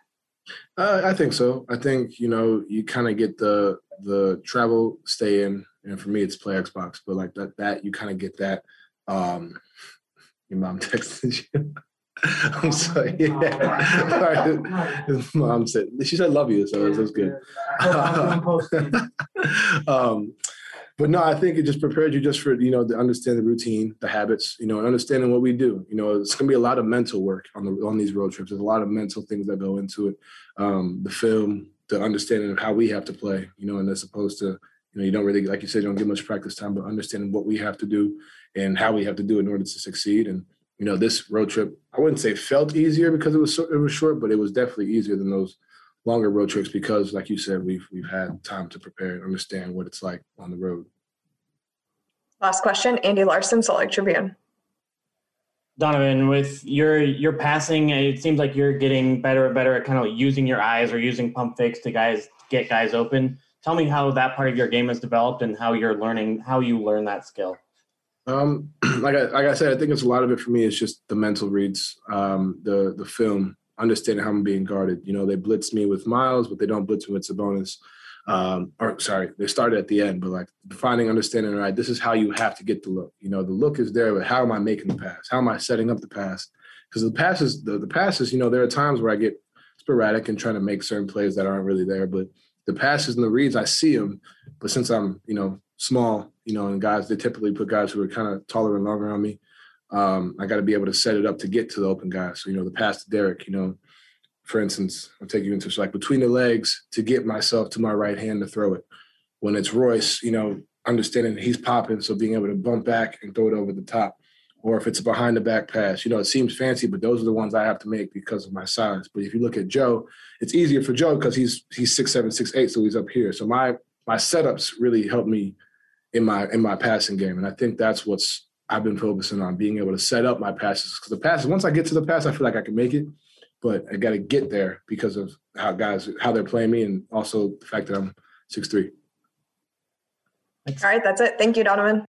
Speaker 11: Uh, I think so. I think you know you kind of get the the travel, stay in, and for me it's play Xbox. But like that, that you kind of get that. Um, (laughs) your mom texted you. (laughs) I'm sorry. (laughs) Yeah. His mom said she said love you, so it was good. um, but no, I think it just prepared you just for you know to understand the routine, the habits, you know, and understanding what we do. You know, it's gonna be a lot of mental work on the on these road trips. There's a lot of mental things that go into it. Um, the film, the understanding of how we have to play, you know, and as opposed to you know you don't really like you said you don't get much practice time, but understanding what we have to do and how we have to do in order to succeed. And you know, this road trip I wouldn't say felt easier because it was so, it was short, but it was definitely easier than those longer road trips because, like you said, we've we've had time to prepare and understand what it's like on the road.
Speaker 5: Last question, Andy Larsen, Salt Lake Tribune.
Speaker 13: Donovan, with your your passing, it seems like you're getting better and better at kind of using your eyes or using pump fakes to guys get guys open. Tell me how that part of your game has developed and how you're learning how you learn that skill.
Speaker 11: Um, (clears throat) like I like I said, I think it's a lot of it for me It's just the mental reads, um, the the film, understanding how I'm being guarded. You know, they blitz me with Miles, but they don't blitz me with Sabonis. Um, or sorry, they started at the end, but like defining, understanding, right, this is how you have to get the look. You know, the look is there, but how am I making the pass? How am I setting up the pass? Because the passes, the, the passes, you know, there are times where I get sporadic and trying to make certain plays that aren't really there, but the passes and the reads, I see them. But since I'm, you know, small, you know, and guys, they typically put guys who are kind of taller and longer on me. Um, I got to be able to set it up to get to the open guy. So, you know, the pass to Derek, you know, for instance, I'll take you into like between the legs to get myself to my right hand to throw it. When it's Royce, you know, understanding he's popping, so being able to bump back and throw it over the top. Or if it's behind the back pass, you know, it seems fancy, but those are the ones I have to make because of my size. But if you look at Joe, it's easier for Joe because he's he's six seven, six eight, so he's up here. So my my setups really help me in my in my passing game, and I think that's what's I've been focusing on being able to set up my passes because the passes once I get to the pass, I feel like I can make it, but I got to get there because of how guys how they're playing me, and also the fact that I'm six three.
Speaker 5: All right, that's it. Thank you, Donovan.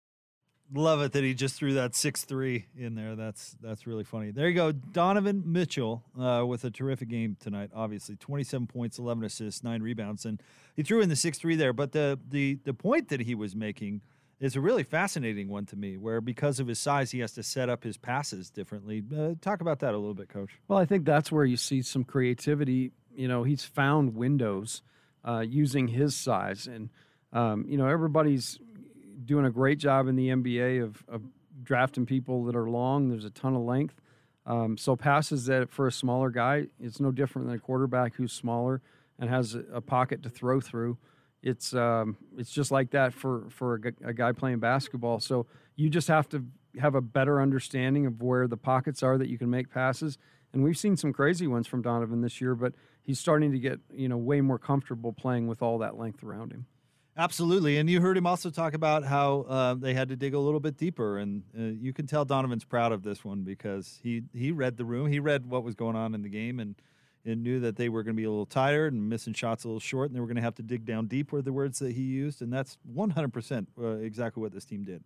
Speaker 4: Love it that he just threw that six three in there. That's that's really funny. There you go, Donovan Mitchell uh, with a terrific game tonight. Obviously, twenty seven points, eleven assists, nine rebounds, and he threw in the six three there. But the the the point that he was making is a really fascinating one to me, where because of his size, he has to set up his passes differently. Uh, talk about that a little bit, Coach.
Speaker 2: Well, I think that's where you see some creativity. You know, he's found windows uh, using his size, and um, you know everybody's doing a great job in the NBA of, of drafting people that are long. There's a ton of length. Um, so passes that for a smaller guy, it's no different than a quarterback who's smaller and has a, a pocket to throw through. It's um, it's just like that for for a, a, guy playing basketball. So you just have to have a better understanding of where the pockets are that you can make passes. And we've seen some crazy ones from Donovan this year, but he's starting to get you know way more comfortable playing with all that length around him.
Speaker 4: Absolutely, and you heard him also talk about how uh, they had to dig a little bit deeper, and uh, you can tell Donovan's proud of this one because he he read the room, he read what was going on in the game, and and knew that they were going to be a little tired and missing shots a little short, and they were going to have to dig down deep were the words that he used, and that's 100% uh, exactly what this team did.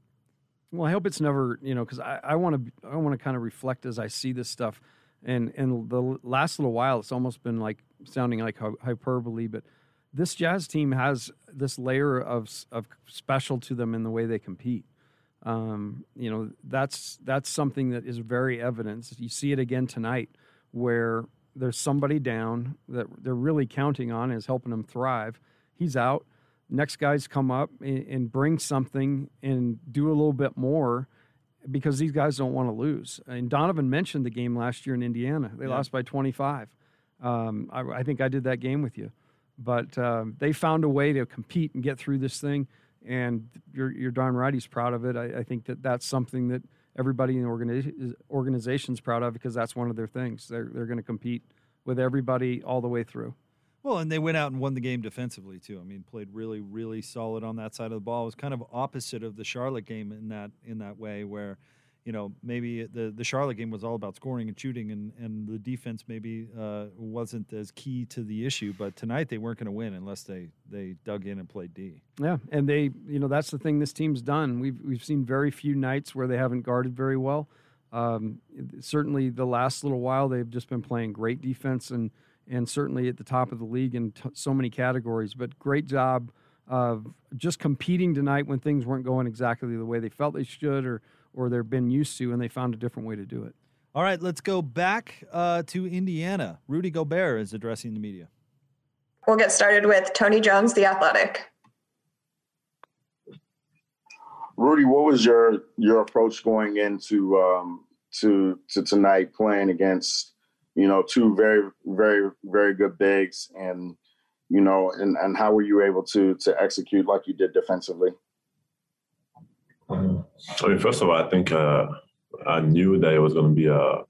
Speaker 2: Well, I hope it's never, you know, because I want to I want to kind of reflect as I see this stuff, and and the last little while it's almost been like sounding like hyperbole, but this Jazz team has this layer of of special to them in the way they compete. Um, you know, that's that's something that is very evident. You see it again tonight, where there's somebody down that they're really counting on is helping them thrive. He's out. Next guys come up and, and bring something and do a little bit more because these guys don't want to lose. And Donovan mentioned the game last year in Indiana. They yeah. lost by 25. Um, I, I think I did that game with you. But um, they found a way to compete and get through this thing, and you're, you're darn right he's proud of it. I, I think that that's something that everybody in the organi- organization's proud of because that's one of their things. They're, they're going to compete with everybody all the way through.
Speaker 4: Well, and they went out and won the game defensively too. I mean, played really, really solid on that side of the ball. It was kind of opposite of the Charlotte game in that in that way, where you know, maybe the the Charlotte game was all about scoring and shooting, and and the defense maybe uh, wasn't as key to the issue. But tonight they weren't going to win unless they they dug in and played D.
Speaker 2: Yeah, and they, you know, that's the thing this team's done. We've we've seen very few nights where they haven't guarded very well. Um, certainly, the last little while they've just been playing great defense and and certainly at the top of the league in t- so many categories. But great job of just competing tonight when things weren't going exactly the way they felt they should or or they've been used to, and they found a different way to do it.
Speaker 4: All right, let's go back uh, to Indiana. Rudy Gobert is addressing the media.
Speaker 5: We'll get started with Tony Jones, The Athletic.
Speaker 8: Rudy, what was your your approach going into um, to to tonight playing against you know two very very very good bigs and you know and and how were you able to to execute like you did defensively?
Speaker 14: I mean, first of all, I think uh, I knew that it was going to be a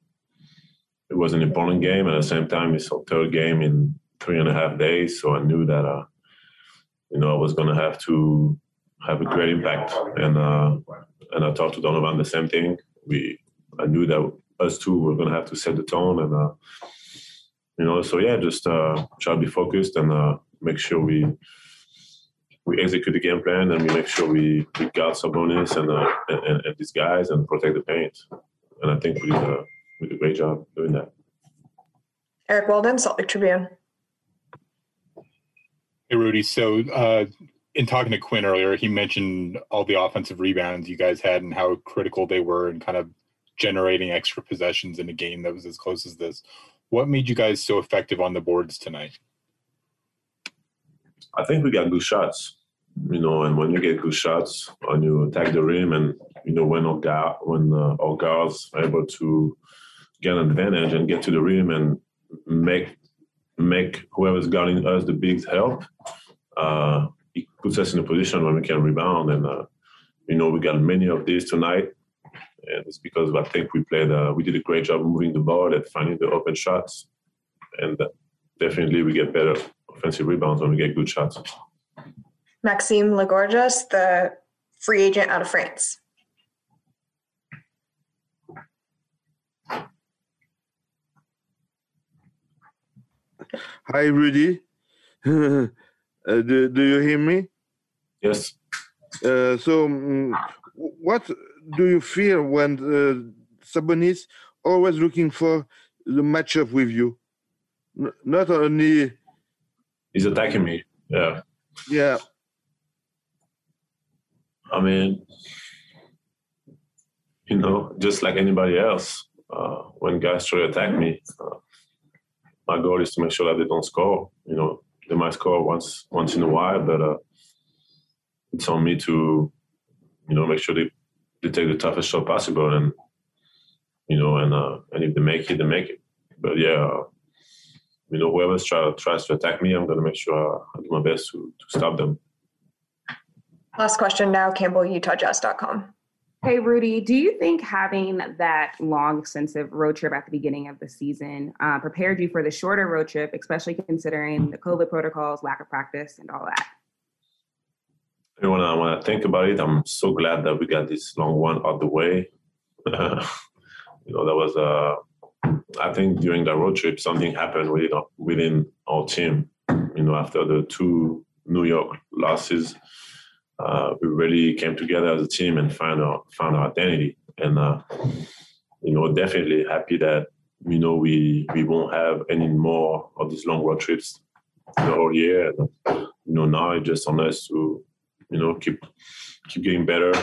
Speaker 14: it was an important game. and At the same time, it's a third game in three and a half days, so I knew that uh, you know I was going to have to have a great impact. And uh, and I talked to Donovan the same thing. We I knew that us two were going to have to set the tone, and uh, you know, so yeah, just uh, try to be focused and uh, make sure we we execute the game plan and we make sure we, we guard Sabonis and, uh, and, and these guys and protect the paint. And I think we did, a, we did a great job doing that.
Speaker 5: Eric Walden, Salt Lake Tribune.
Speaker 6: Hey, Rudy. So, uh, in talking to Quin earlier, he mentioned all the offensive rebounds you guys had and how critical they were in kind of generating extra possessions in a game that was as close as this. What made you guys so effective on the boards tonight?
Speaker 14: I think we got good shots, you know, and when you get good shots, when you attack the rim, and you know when our guard, when uh, our guards are able to get an advantage and get to the rim and make make whoever's guarding us the big help, uh, it puts us in a position where we can rebound. And uh, you know we got many of these tonight, and it's because I think we played uh, we did a great job moving the ball and finding the open shots, and uh, definitely we get better offensive rebounds when we get good shots.
Speaker 5: Maxime Lagorges, the free agent out of France.
Speaker 15: Hi, Rudy. (laughs) uh, do, do you hear me?
Speaker 14: Yes.
Speaker 15: Uh, so, um, what do you feel when uh, Sabonis always looking for the matchup with you? N- not only.
Speaker 14: He's attacking me. Yeah.
Speaker 15: Yeah.
Speaker 14: I mean, you know, just like anybody else, uh, when guys try to attack me, uh, my goal is to make sure that they don't score. You know, they might score once once in a while, but uh, it's on me to, you know, make sure they, they take the toughest shot possible, and you know, and uh, and if they make it, they make it. But yeah, you know, whoever try, tries to attack me, I'm gonna make sure I do my best to to stop them.
Speaker 5: Last question now, Campbell, UtahJazz.com.
Speaker 12: Hey, Rudy, do you think having that long, extensive road trip at the beginning of the season uh, prepared you for the shorter road trip, especially considering the COVID protocols, lack of practice, and all that?
Speaker 14: And when I, when I think about it, I'm so glad that we got this long one out the way. (laughs) you know, that was, uh, I think during the road trip, something happened within, within our team. You know, after the two New York losses, uh, we really came together as a team and found our found our identity. And uh, you know, definitely happy that you know we we won't have any more of these long road trips the whole year. And, you know, now it's just on us to you know keep keep getting better,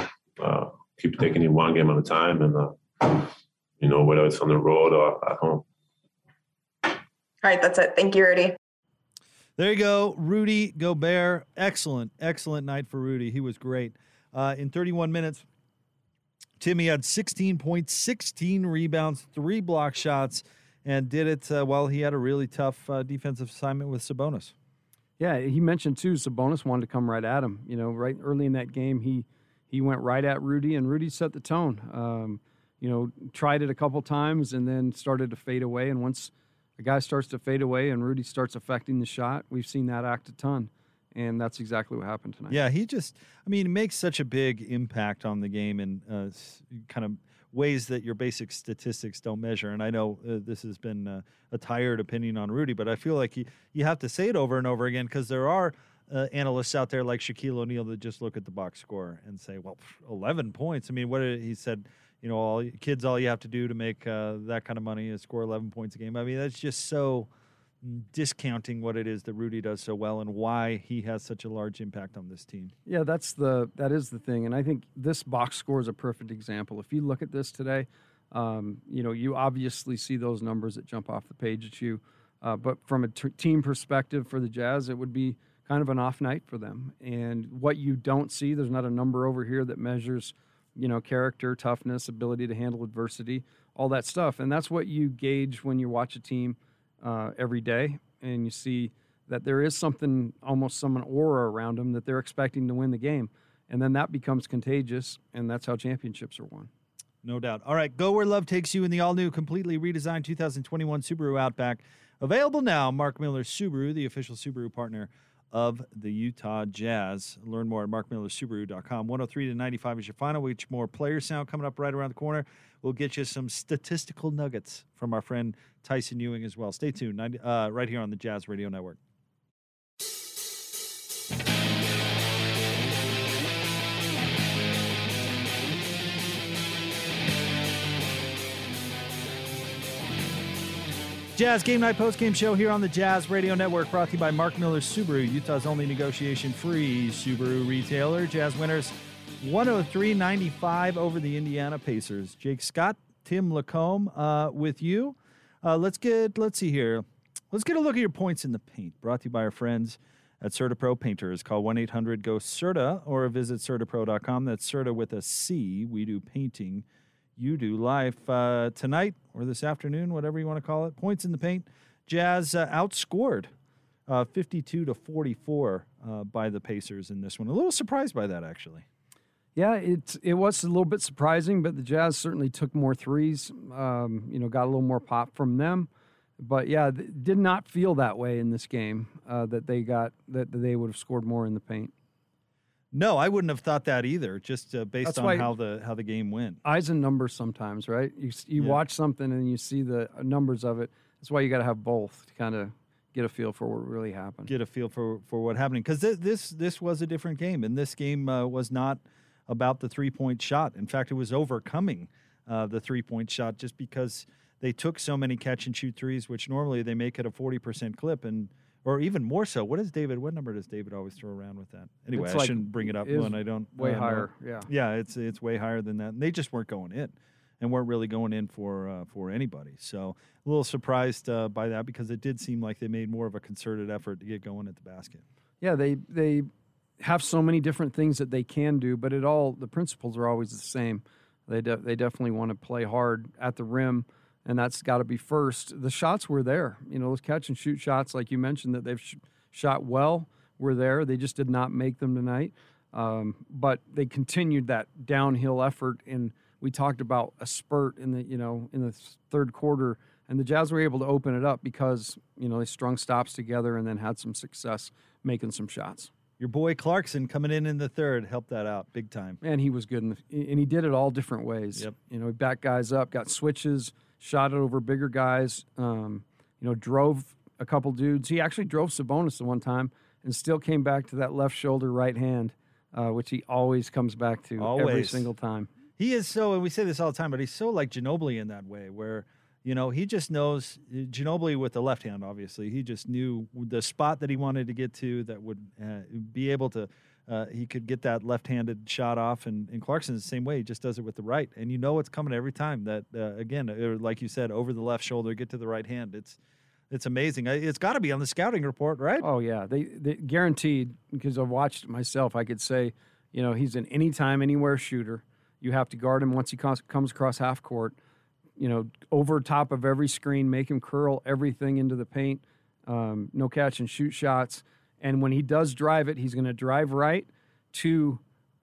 Speaker 14: uh, keep taking it one game at a time, and uh, you know whether it's on the road or at home.
Speaker 5: All right, that's it. Thank you, Rudy.
Speaker 4: There you go, Rudy Gobert. Excellent, excellent night for Rudy. He was great. Uh, in 31 minutes, Timmy had 16 points, 16 rebounds, three block shots, and did it uh, while he had a really tough uh, defensive assignment with Sabonis.
Speaker 2: Yeah, he mentioned too. Sabonis wanted to come right at him. You know, right early in that game, he he went right at Rudy, and Rudy set the tone. Um, you know, tried it a couple times and then started to fade away. And once a guy starts to fade away and Rudy starts affecting the shot, we've seen that act a ton. And that's exactly what happened tonight.
Speaker 4: Yeah, he just, I mean, makes such a big impact on the game in uh, kind of ways that your basic statistics don't measure. And I know uh, this has been uh, a tired opinion on Rudy, but I feel like you, you have to say it over and over again because there are uh, analysts out there like Shaquille O'Neal that just look at the box score and say, well, 11 points. I mean, what did, he said, you know, all kids, all you have to do to make uh, that kind of money is score 11 points a game. I mean, that's just so discounting what it is that Rudy does so well and why he has such a large impact on this team.
Speaker 2: Yeah, that's the that is the thing, and I think this box score is a perfect example. If you look at this today, um, you know you obviously see those numbers that jump off the page at you, uh, but from a t- team perspective for the Jazz, it would be kind of an off night for them. And what you don't see, there's not a number over here that measures, you know, character, toughness, ability to handle adversity, all that stuff, and that's what you gauge when you watch a team uh, every day, and you see that there is something almost some aura around them that they're expecting to win the game, and then that becomes contagious, and that's how championships are won.
Speaker 4: No doubt. All right, go where love takes you in the all new, completely redesigned 2021 Subaru Outback. Available now. Mark Miller Subaru, the official Subaru partner of the Utah Jazz. Learn more at markmillersubaru.com. 103 to 95 is your final. We get more player sound coming up right around the corner. We'll get you some statistical nuggets from our friend Tyson Ewing as well. Stay tuned uh, right here on the Jazz Radio Network. Jazz Game Night Post Game Show here on the Jazz Radio Network, brought to you by Mark Miller Subaru, Utah's only negotiation free Subaru retailer. Jazz winners 103.95 over the Indiana Pacers. Jake Scott, Tim LaComb uh, with you. Uh, let's get, let's see here. Let's get a look at your points in the paint, brought to you by our friends at CertaPro Painters. Call 1 800 GO CERTA or visit CertaPro.com. That's Certa with a C. We do painting you do life uh, tonight or this afternoon, whatever you want to call it. Points in the paint. Jazz uh, outscored uh, 52 to 44 uh, by the Pacers in this one. A little surprised by that, actually.
Speaker 2: Yeah, it it was a little bit surprising, but the Jazz certainly took more threes. Um, you know, got a little more pop from them. But yeah, th- did not feel that way in this game. Uh, that they got that they would have scored more in the paint.
Speaker 4: No, I wouldn't have thought that either. Just uh, based
Speaker 2: That's
Speaker 4: on how the how the game went.
Speaker 2: eyes and numbers sometimes, right? You you
Speaker 4: Yeah.
Speaker 2: watch something and you see the numbers of it. That's why you got to have both to kind of get a feel for what really happened.
Speaker 4: Get a feel for for what happening because th- this this was a different game, and this game uh, was not about the three point shot. In fact, it was overcoming uh, the three point shot just because they took so many catch and shoot threes, which normally they make at a forty percent clip, and or even more so. What is David? What number does David always throw around with that? Anyway,
Speaker 2: It's
Speaker 4: I
Speaker 2: like-
Speaker 4: shouldn't bring it up when I don't
Speaker 2: way
Speaker 4: uh, know.
Speaker 2: higher, yeah.
Speaker 4: yeah, it's it's way higher than that. And they just weren't going in, and weren't really going in for uh, for anybody. So a little surprised uh, by that because it did seem like they made more of a concerted effort to get going at the basket.
Speaker 2: Yeah, they they have so many different things that they can do, but it all the principles are always the same. They de- they definitely want to play hard at the rim, and that's got to be first. The shots were there, you know, those catch and shoot shots, like you mentioned, that they've sh- shot well were there. They just did not make them tonight, um, but they continued that downhill effort. And we talked about a spurt in the you know in the third quarter, and the Jazz were able to open it up because you know they strung stops together and then had some success making some shots.
Speaker 4: Your boy Clarkson coming in in the third helped that out big time.
Speaker 2: And he was good, in the, and he did it all different ways.
Speaker 4: Yep.
Speaker 2: You know, he backed guys up, got switches, shot it over bigger guys. Um, you know, drove a couple dudes. He actually drove Sabonis the one time, and still came back to that left shoulder, right hand, uh, which he always comes back to every single time.
Speaker 4: He is so, and we say this all the time, but he's so like Ginobili in that way, where you know he just knows Ginobili with the left hand. Obviously, he just knew the spot that he wanted to get to that would uh, be able to. Uh, he could get that left-handed shot off, and, and Clarkson's the same way. He just does it with the right, and you know it's coming every time. That uh, again, uh, like you said, over the left shoulder, get to the right hand. It's it's amazing. It's got to be on the scouting report, right?
Speaker 2: Oh yeah, they, they guaranteed because I've watched myself. I could say, you know, he's an anytime, anywhere shooter. You have to guard him once he comes, comes across half court. You know, over top of every screen, make him curl everything into the paint. Um, no catch and shoot shots. And when he does drive it, he's going to drive right to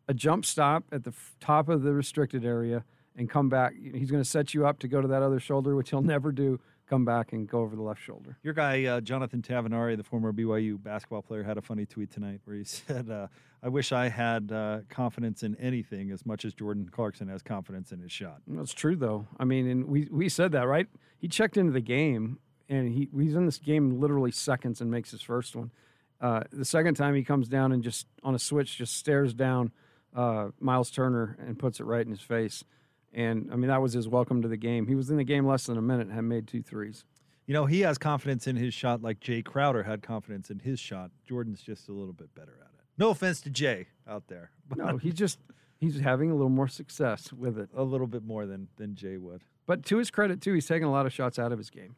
Speaker 2: a jump stop at the f- top of the restricted area and come back. He's going to set you up to go to that other shoulder, which he'll never do. Come back and go over the left shoulder.
Speaker 4: Your guy, uh, Jonathan Tavernari, the former BYU basketball player, had a funny tweet tonight where he (laughs) said, uh, I wish I had uh, confidence in anything as much as Jordan Clarkson has confidence in his shot.
Speaker 2: That's true, though. I mean, and we, we said that, right? He checked into the game, and he he's in this game literally seconds and makes his first one. Uh, the second time he comes down and just on a switch just stares down uh, Miles Turner and puts it right in his face. And I mean, that was his welcome to the game. He was in the game less than a minute and had made two threes.
Speaker 4: You know, he has confidence in his shot like Jae Crowder had confidence in his shot. Jordan's just a little bit better at it. No offense to Jae out there. (laughs)
Speaker 2: No, he just he's having a little more success with it.
Speaker 4: a little bit more than than Jae would.
Speaker 2: But to his credit, too, he's taking a lot of shots out of his game.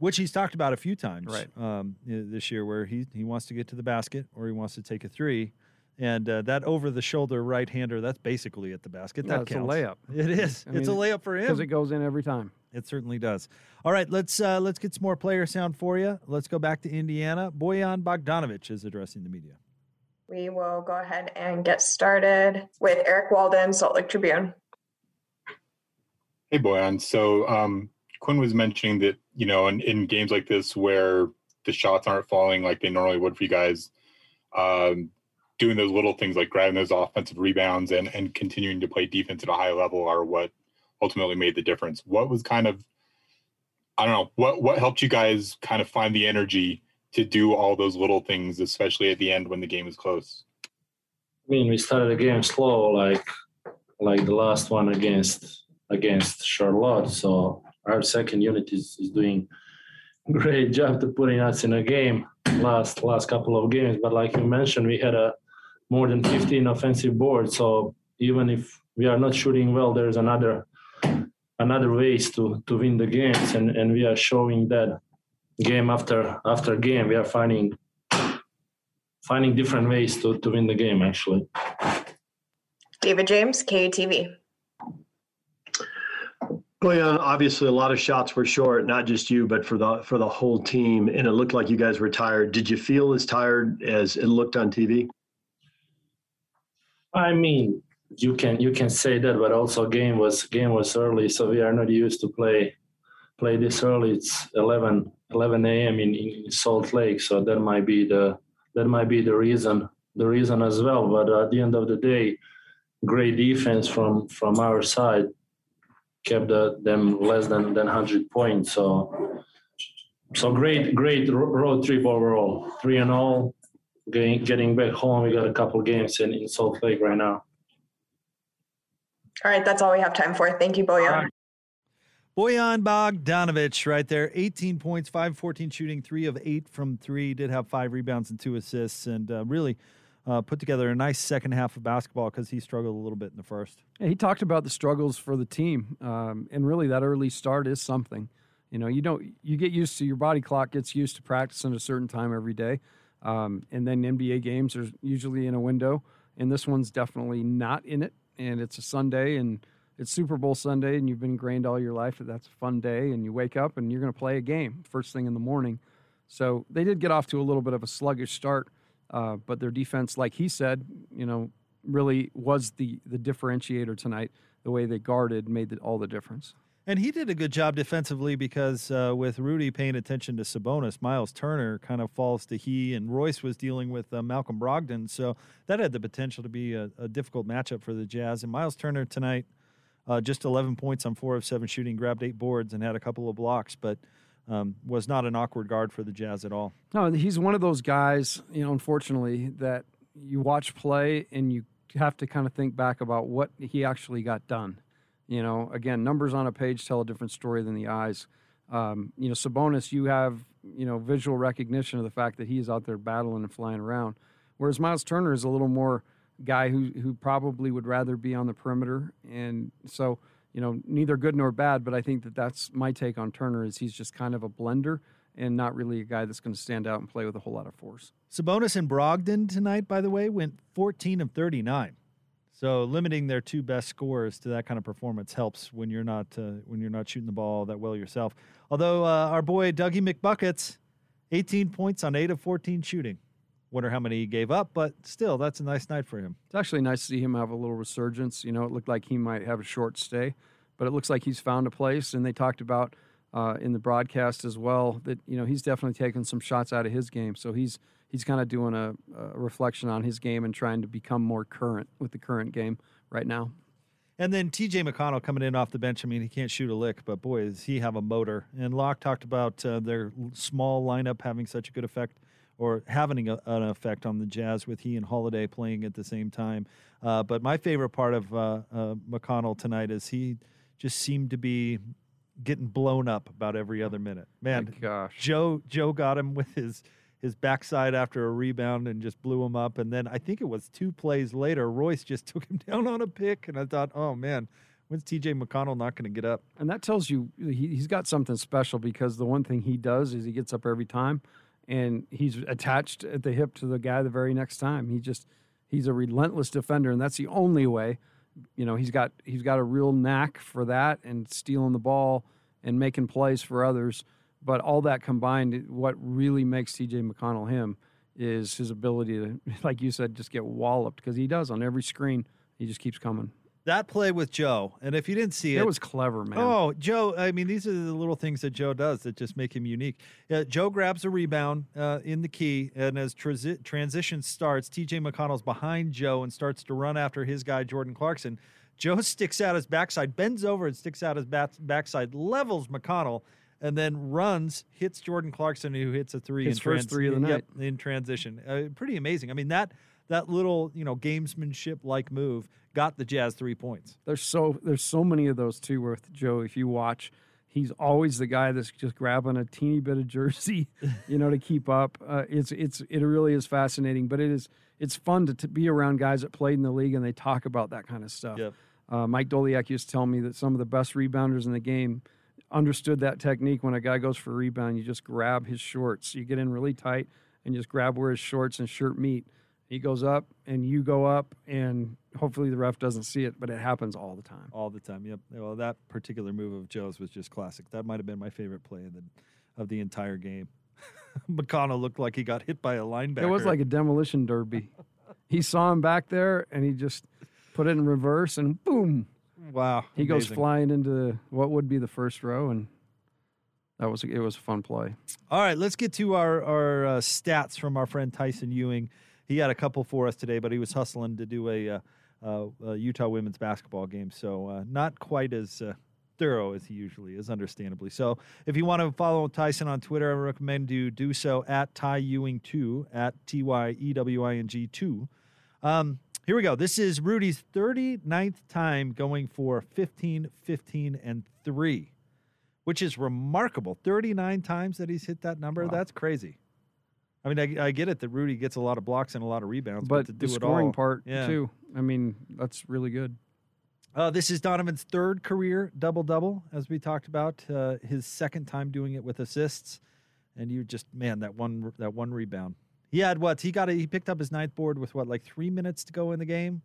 Speaker 4: Which he's talked about a few times
Speaker 2: Right.
Speaker 4: um, this year, where he, he wants to get to the basket or he wants to take a three. And uh, that over the shoulder right hander, that's basically at the basket.
Speaker 2: No,
Speaker 4: that
Speaker 2: it's a layup.
Speaker 4: It is.
Speaker 2: I
Speaker 4: it's a layup for him.
Speaker 2: because it goes in every time.
Speaker 4: It certainly does. All right, let's uh, let's get some more player sound for you. Let's go back to Indiana. Bojan Bogdanovic is addressing the media.
Speaker 5: We will go ahead and get started with Eric Walden, Salt Lake Tribune.
Speaker 6: Hey, Boyan. So um, Quin was mentioning that you know, in, in games like this where the shots aren't falling like they normally would for you guys, um, doing those little things like grabbing those offensive rebounds and and continuing to play defense at a high level are what ultimately made the difference. What was kind of I don't know what what helped you guys kind of find the energy to do all those little things, especially at the end when the game was close.
Speaker 16: I mean, we started the game slow, like like the last one against against Charlotte. So our second unit is, is doing great job to putting us in a game last last couple of games. But like you mentioned, we had a more than 15 offensive boards. So even if we are not shooting well, there's another another ways to to win the games, and and we are showing that game after after game. We are finding finding different ways to to win the game. Actually,
Speaker 5: David James, KUTV.
Speaker 9: Yeah, obviously a lot of shots were short, not just you, but for the for the whole team. And it looked like you guys were tired. Did you feel as tired as it looked on TV?
Speaker 16: I mean, you can you can say that, but also game was game was early, so we are not used to play play this early. It's 11, 11 a.m. In, in Salt Lake, so that might be the that might be the reason the reason as well. But at the end of the day, great defense from from our side kept the, them less than than 100 points. So so great great road trip overall, three and all. Getting getting back home, we got a couple games in, in Salt Lake right now.
Speaker 5: All right, that's all we have time for. Thank you, Bojan.
Speaker 4: Boyan Bogdanovic right there, 18 points, 5 14 shooting, 3 of 8 from 3. Did have 5 rebounds and 2 assists, and uh, really uh, put together a nice second half of basketball because he struggled a little bit in the first.
Speaker 2: Yeah, he talked about the struggles for the team, um, and really that early start is something. You know, you don't you get used to your body clock gets used to practicing a certain time every day, um, and then NBA games are usually in a window, and this one's definitely not in it. And it's a Sunday, and it's Super Bowl Sunday, and you've been ingrained all your life that that's a fun day, and you wake up and you're going to play a game first thing in the morning. So they did get off to a little bit of a sluggish start, uh, but their defense, like he said, you know, really was the the differentiator tonight. The way they guarded made the, all the difference.
Speaker 4: And he did a good job defensively because uh, with Rudy paying attention to Sabonis, Miles Turner kind of falls to he, and Royce was dealing with uh, Malcolm Brogdon. So that had the potential to be a, a, difficult matchup for the Jazz. And Miles Turner tonight, uh, just 11 points on four of seven shooting, grabbed eight boards, and had a couple of blocks, but um, was not an awkward guard for the Jazz at all.
Speaker 2: No, he's one of those guys, you know, unfortunately, that you watch play and you have to kind of think back about what he actually got done you know, again, numbers on a page tell a different story than the eyes. Um, you know, Sabonis, you have you know visual recognition of the fact that he is out there battling and flying around, whereas Miles Turner is a little more guy who who probably would rather be on the perimeter, and so you know neither good nor bad. But I think that that's my take on Turner is he's just kind of a blender and not really a guy that's going to stand out and play with a whole lot of force.
Speaker 4: Sabonis and Brogdon tonight, by the way, went 14 of 39. So limiting their two best scores to that kind of performance helps when you're not uh, when you're not shooting the ball that well yourself. Although uh, our boy Dougie McBuckets, 18 points on eight of 14 shooting. Wonder how many he gave up, but still, that's a nice night for him.
Speaker 2: It's actually nice to see him have a little resurgence. You know, it looked like he might have a short stay, but it looks like he's found a place. And they talked about uh, in the broadcast as well that you know he's definitely taken some shots out of his game. So he's he's kind of doing a, a, reflection on his game and trying to become more current with the current game right now.
Speaker 4: And then TJ McConnell coming in off the bench. I mean, he can't shoot a lick, but boy, does he have a motor. And Locke talked about uh, their small lineup having such a good effect or having a, an effect on the Jazz with he and Holiday playing at the same time. Uh, but my favorite part of uh, uh McConnell tonight is he just seemed to be getting blown up about every other minute. Man,
Speaker 2: My gosh,
Speaker 4: Joe Joe got him with his his backside after a rebound and just blew him up. And then I think it was two plays later, Royce just (laughs) took him down on a pick. And I thought, oh man, when's TJ McConnell not going to get up?
Speaker 2: And that tells you he, has got something special because the one thing he does is he gets up every time and he's attached at the hip to the guy the very next time. He just, he's a relentless defender. And that's the only way. You know, he's got he's got a real knack for that and stealing the ball and making plays for others. But all that combined, what really makes TJ McConnell him is his ability to, (laughs) like you said, just get walloped because he does on every screen. He just keeps coming.
Speaker 4: That play with Joe, and if you didn't see it,
Speaker 2: it was clever, man.
Speaker 4: Oh, Joe! I mean, these are the little things that Joe does that just make him unique. Uh, Joe grabs a rebound uh, in the key, and as transi- transition starts, T.J. McConnell's behind Joe and starts to run after his guy Jordan Clarkson. Joe (laughs) sticks out his backside, bends over and sticks out his back- backside, levels McConnell, and then runs, hits Jordan Clarkson, who hits a three.
Speaker 2: His
Speaker 4: in
Speaker 2: first three of the night
Speaker 4: in transition. Uh, pretty amazing. I mean that that little you know gamesmanship like move got the Jazz three points.
Speaker 2: There's so there's so many of those too with Joe. If you watch, He's always the guy that's just grabbing a teeny bit of jersey, (laughs) you know, to keep up. Uh, it's it's it really is fascinating, but it is it's fun to, to be around guys that played in the league and they talk about that kind of stuff.
Speaker 4: Yep.
Speaker 2: Uh, Mike Doleac used to tell me that some of the best rebounders in the game understood that technique. When a guy goes for a rebound, you just grab his shorts. You get in really tight and just grab where his shorts and shirt meet. He goes up and you go up, and hopefully the ref doesn't see it, but it happens all the time.
Speaker 4: All the time. Yep. Well, that particular move of Joe's was just classic. That might have been my favorite play of the, of the entire game. (laughs) McConnell looked like he got hit by a linebacker.
Speaker 2: It was like a demolition derby. he saw him back there, and he just put it in reverse, and boom.
Speaker 4: Wow.
Speaker 2: He goes flying into what would be the first row, and that was it was a fun play.
Speaker 4: All right, let's get to our our uh, stats from our friend Tyson Ewing. He had a couple for us today, but he was hustling to do a, uh, uh, a Utah women's basketball game, so uh, not quite as uh, thorough as he usually is, understandably. So, if you want to follow Tyson on Twitter, I recommend you do so at Ty Ewing two at T Y E W I N G two. Um, here we go. This is Rudy's 39th time going for 15, 15, and three which is remarkable. 39 times that he's hit that number. That's crazy. I mean, I, I get it that Rudy gets a lot of blocks and a lot of rebounds, but,
Speaker 2: But
Speaker 4: to do
Speaker 2: the
Speaker 4: it
Speaker 2: scoring
Speaker 4: all,
Speaker 2: part
Speaker 4: yeah.
Speaker 2: too. I mean, that's really good.
Speaker 4: Uh, this is Donovan's third career double double, as we talked about. Uh, his second time doing it with assists, and you just man that one that one rebound. He had what he got. A, he picked up his ninth board with what like three minutes to go in the game,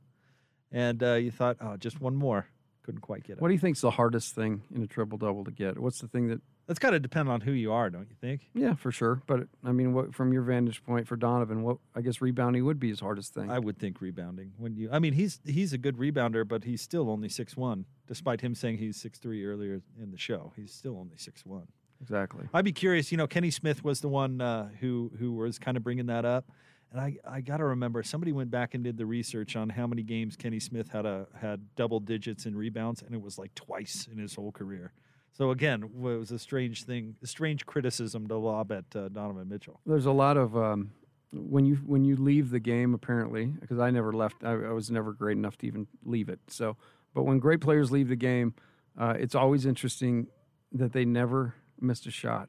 Speaker 4: and uh, you thought, oh, just one more. Couldn't quite get it.
Speaker 2: What do you think's the hardest thing in a triple double to get? What's the thing that?
Speaker 4: That's got to depend on who you are, don't you think?
Speaker 2: Yeah, for sure. But I mean, what from your vantage point for Donovan, what I guess rebounding would be his hardest thing.
Speaker 4: I would think rebounding. When you, I mean, he's he's a good rebounder, but he's still only six one, despite him saying he's six three earlier in the show. He's still only six one.
Speaker 2: Exactly.
Speaker 4: I'd be curious. You know, Kenny Smith was the one uh, who who was kind of bringing that up, and I I got to remember somebody went back and did the research on how many games Kenny Smith had a had double digits in rebounds, and it was like twice in his whole career. So again, it was a strange thing, a strange criticism to lob at uh, Donovan Mitchell.
Speaker 2: There's a lot of um, when you when you leave the game, apparently, because I never left. I, I was never great enough to even leave it. So, but when great players leave the game, uh, it's always interesting that they never missed a shot.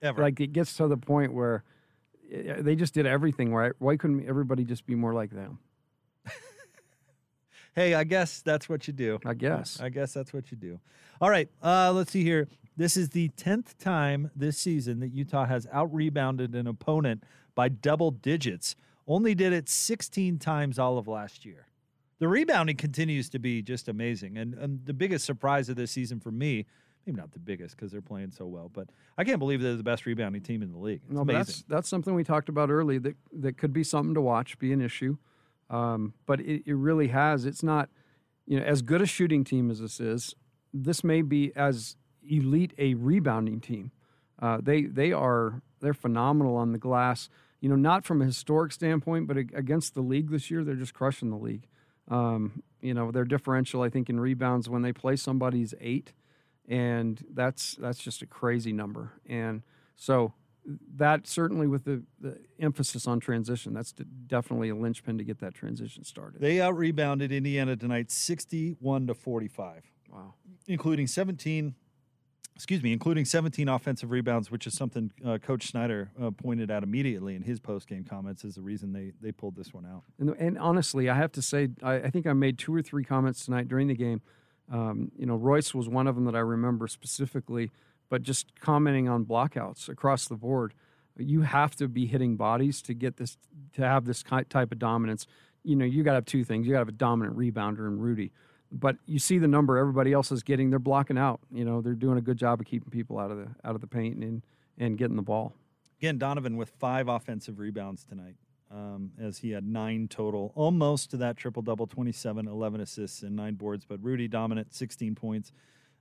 Speaker 4: Ever.
Speaker 2: Like it gets to the point where uh, they just did everything right. Why couldn't everybody just be more like them?
Speaker 4: Hey, I guess that's what you do.
Speaker 2: I guess.
Speaker 4: I guess that's what you do. All right. Uh, let's see here. This is the 10th time this season that Utah has out rebounded an opponent by double digits. Only did it 16 times all of last year. The rebounding continues to be just amazing. And, and the biggest surprise of this season for me, maybe not the biggest because they're playing so well, but I can't believe they're the best rebounding team in the league. It's
Speaker 2: No, that's that's something we talked about early that that could be something to watch, be an issue. Um, but it, it really has. It's not, you know, as good a shooting team as this is. This may be as elite a rebounding team. Uh, they they are they're phenomenal on the glass. You know, not from a historic standpoint, but against the league this year, they're just crushing the league. Um, you know, their differential, I think, in rebounds when they play somebody's eight, and that's that's just a crazy number. And so that certainly with the, the emphasis on transition, that's definitely a linchpin to get that transition started.
Speaker 4: They out rebounded Indiana tonight 61 to 45.
Speaker 2: Wow.
Speaker 4: Including 17 excuse me, including 17 offensive rebounds, which is something uh, Coach Snyder uh, pointed out immediately in his post-game comments is the reason they they pulled this one out.
Speaker 2: And, and honestly, I have to say, I, I think I made two or three comments tonight during the game. Um, you know, Royce was one of them that I remember specifically, but just commenting on blockouts across the board. You have to be hitting bodies to get this, to have this type of dominance. You know, you got to have two things. You got to have a dominant rebounder in Rudy, but you see the number everybody else is getting. They're blocking out. You know, they're doing a good job of keeping people out of the out of the paint and and getting the ball.
Speaker 4: Again, Donovan with five offensive rebounds tonight, um, as he had nine total, almost to that triple double 27, 11 assists, and nine boards. But Rudy dominant, 16 points,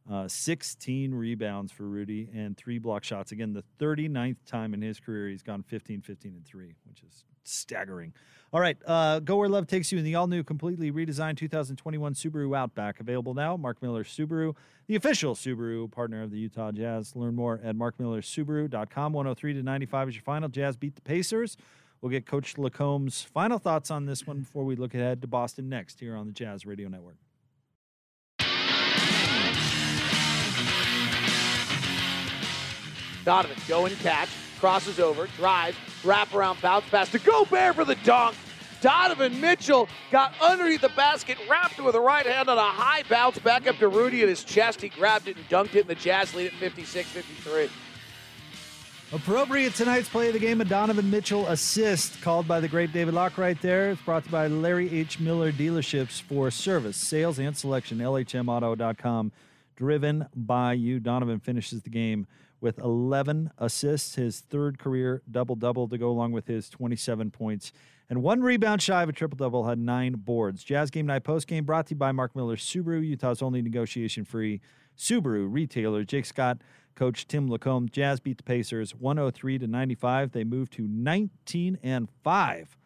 Speaker 4: uh, 16 rebounds for Rudy, and three block shots. Again, the 39th time in his career he's gone 15, 15, and three, which is staggering. All right, uh, go where love takes you in the all new, completely redesigned 2021 Subaru Outback. Available now, Mark Miller Subaru, the official Subaru partner of the Utah Jazz. Learn more at markmillersubaru.com. 103 to 95 is your final. Jazz beat the Pacers. We'll get Coach LaComb's final thoughts on this one before we look ahead to Boston next here on the Jazz Radio Network.
Speaker 1: Donovan, go and catch, crosses over, drives, wrap around, bounce pass to Gobert for the dunk. Donovan Mitchell got underneath the basket, wrapped it with a right hand on a high bounce back up to Rudy at his chest. He grabbed it and dunked it, and the Jazz lead at 56 53.
Speaker 4: Appropriate tonight's play of the game, a Donovan Mitchell assist called by the great David Locke right there. It's brought to you by Larry H. Miller Dealerships for service, sales, and selection. LHMauto.com. Driven by you. Donovan finishes the game with 11 assists, his third career double double to go along with his 27 points. And one rebound shy of a triple double, had nine boards. Jazz Game Night Post Game brought to you by Mark Miller Subaru, Utah's only negotiation free Subaru retailer. Jake Scott, coach Tim LaComb. Jazz beat the Pacers 103 to 95. They move to 19 and 5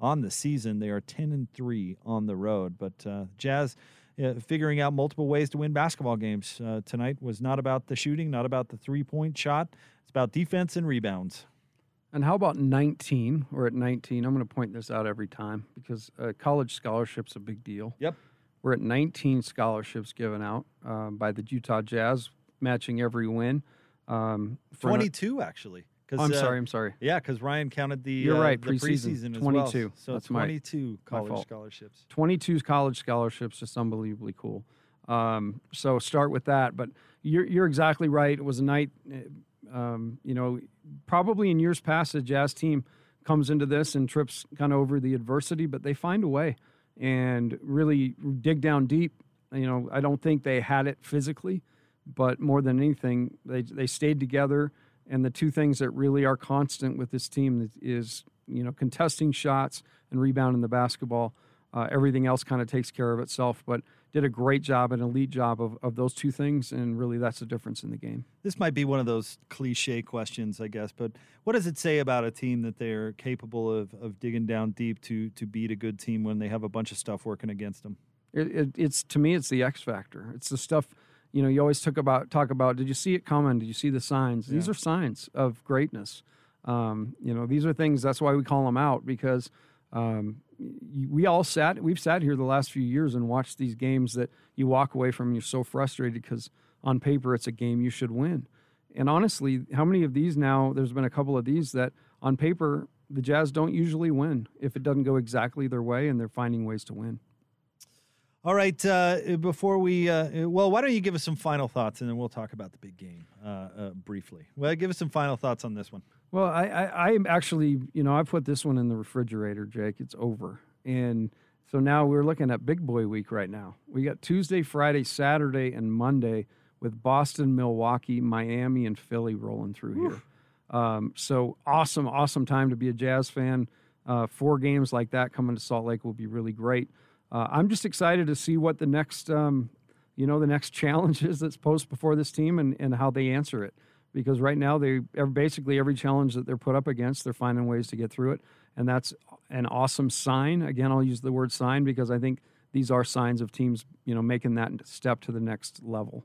Speaker 4: on the season. They are 10 and 3 on the road. But uh, Jazz uh, figuring out multiple ways to win basketball games uh, tonight was not about the shooting, not about the three point shot. It's about defense and rebounds.
Speaker 2: And how about 19? We're at 19. I'm going to point this out every time because uh, college scholarship's a big deal.
Speaker 4: Yep.
Speaker 2: We're at 19 scholarships given out um, by the Utah Jazz, matching every win. Um, for an-
Speaker 4: 22, actually.
Speaker 2: I'm
Speaker 4: uh,
Speaker 2: sorry. I'm sorry.
Speaker 4: Yeah, because Ryan counted the,
Speaker 2: You're
Speaker 4: uh,
Speaker 2: right.
Speaker 4: the
Speaker 2: Preseason,
Speaker 4: preseason as
Speaker 2: 22.
Speaker 4: well. So
Speaker 2: That's
Speaker 4: 22
Speaker 2: my
Speaker 4: college
Speaker 2: fault.
Speaker 4: scholarships.
Speaker 2: 22 college scholarships, just unbelievably cool. Um, so start with that. But you're, you're exactly right. It was a night, uh, um, you know, probably in years past, the Jazz team comes into this and trips kind of over the adversity, but they find a way and really dig down deep. You know, I don't think they had it physically, but more than anything, they, they stayed together. And the two things that really are constant with this team is, you know, contesting shots and rebounding the basketball. Uh, everything else kind of takes care of itself, but did a great job, an elite job of, of those two things. And really, that's the difference in the game.
Speaker 4: This might be one of those cliche questions, I guess, but what does it say about a team that they're capable of, of digging down deep to to beat a good team when they have a bunch of stuff working against them?
Speaker 2: It, it, it's to me, it's the X factor. It's the stuff you know. You always talk about talk about. Did you see it coming? Did you see the signs? These are signs of greatness. Um, you know, these are things. That's why we call them out because um, we all sat. We've sat here the last few years and watched these games that you walk away from. and You're so frustrated because on paper it's a game you should win. And honestly, how many of these now? There's been a couple of these that on paper the Jazz don't usually win if it doesn't go exactly their way, and they're finding ways to win.
Speaker 4: All right. Uh, before we, uh, well, why don't you give us some final thoughts and then we'll talk about the big game uh, uh, briefly. Well, give us some final thoughts on this one.
Speaker 2: Well, I, I, I'm actually, you know, I put this one in the refrigerator, Jake. It's over. And so now we're looking at big boy week right now. We got Tuesday, Friday, Saturday, and Monday with Boston, Milwaukee, Miami, and Philly rolling through here. Um, so awesome, awesome time to be a Jazz fan. Uh, four games like that coming to Salt Lake will be really great. Uh, I'm just excited to see what the next, um, you know, the next (laughs) challenge is that's posed before this team and, and how they answer it. Because right now they basically every challenge that they're put up against, they're finding ways to get through it, and that's an awesome sign. Again, I'll use the word sign because I think these are signs of teams, you know, making that step to the next level.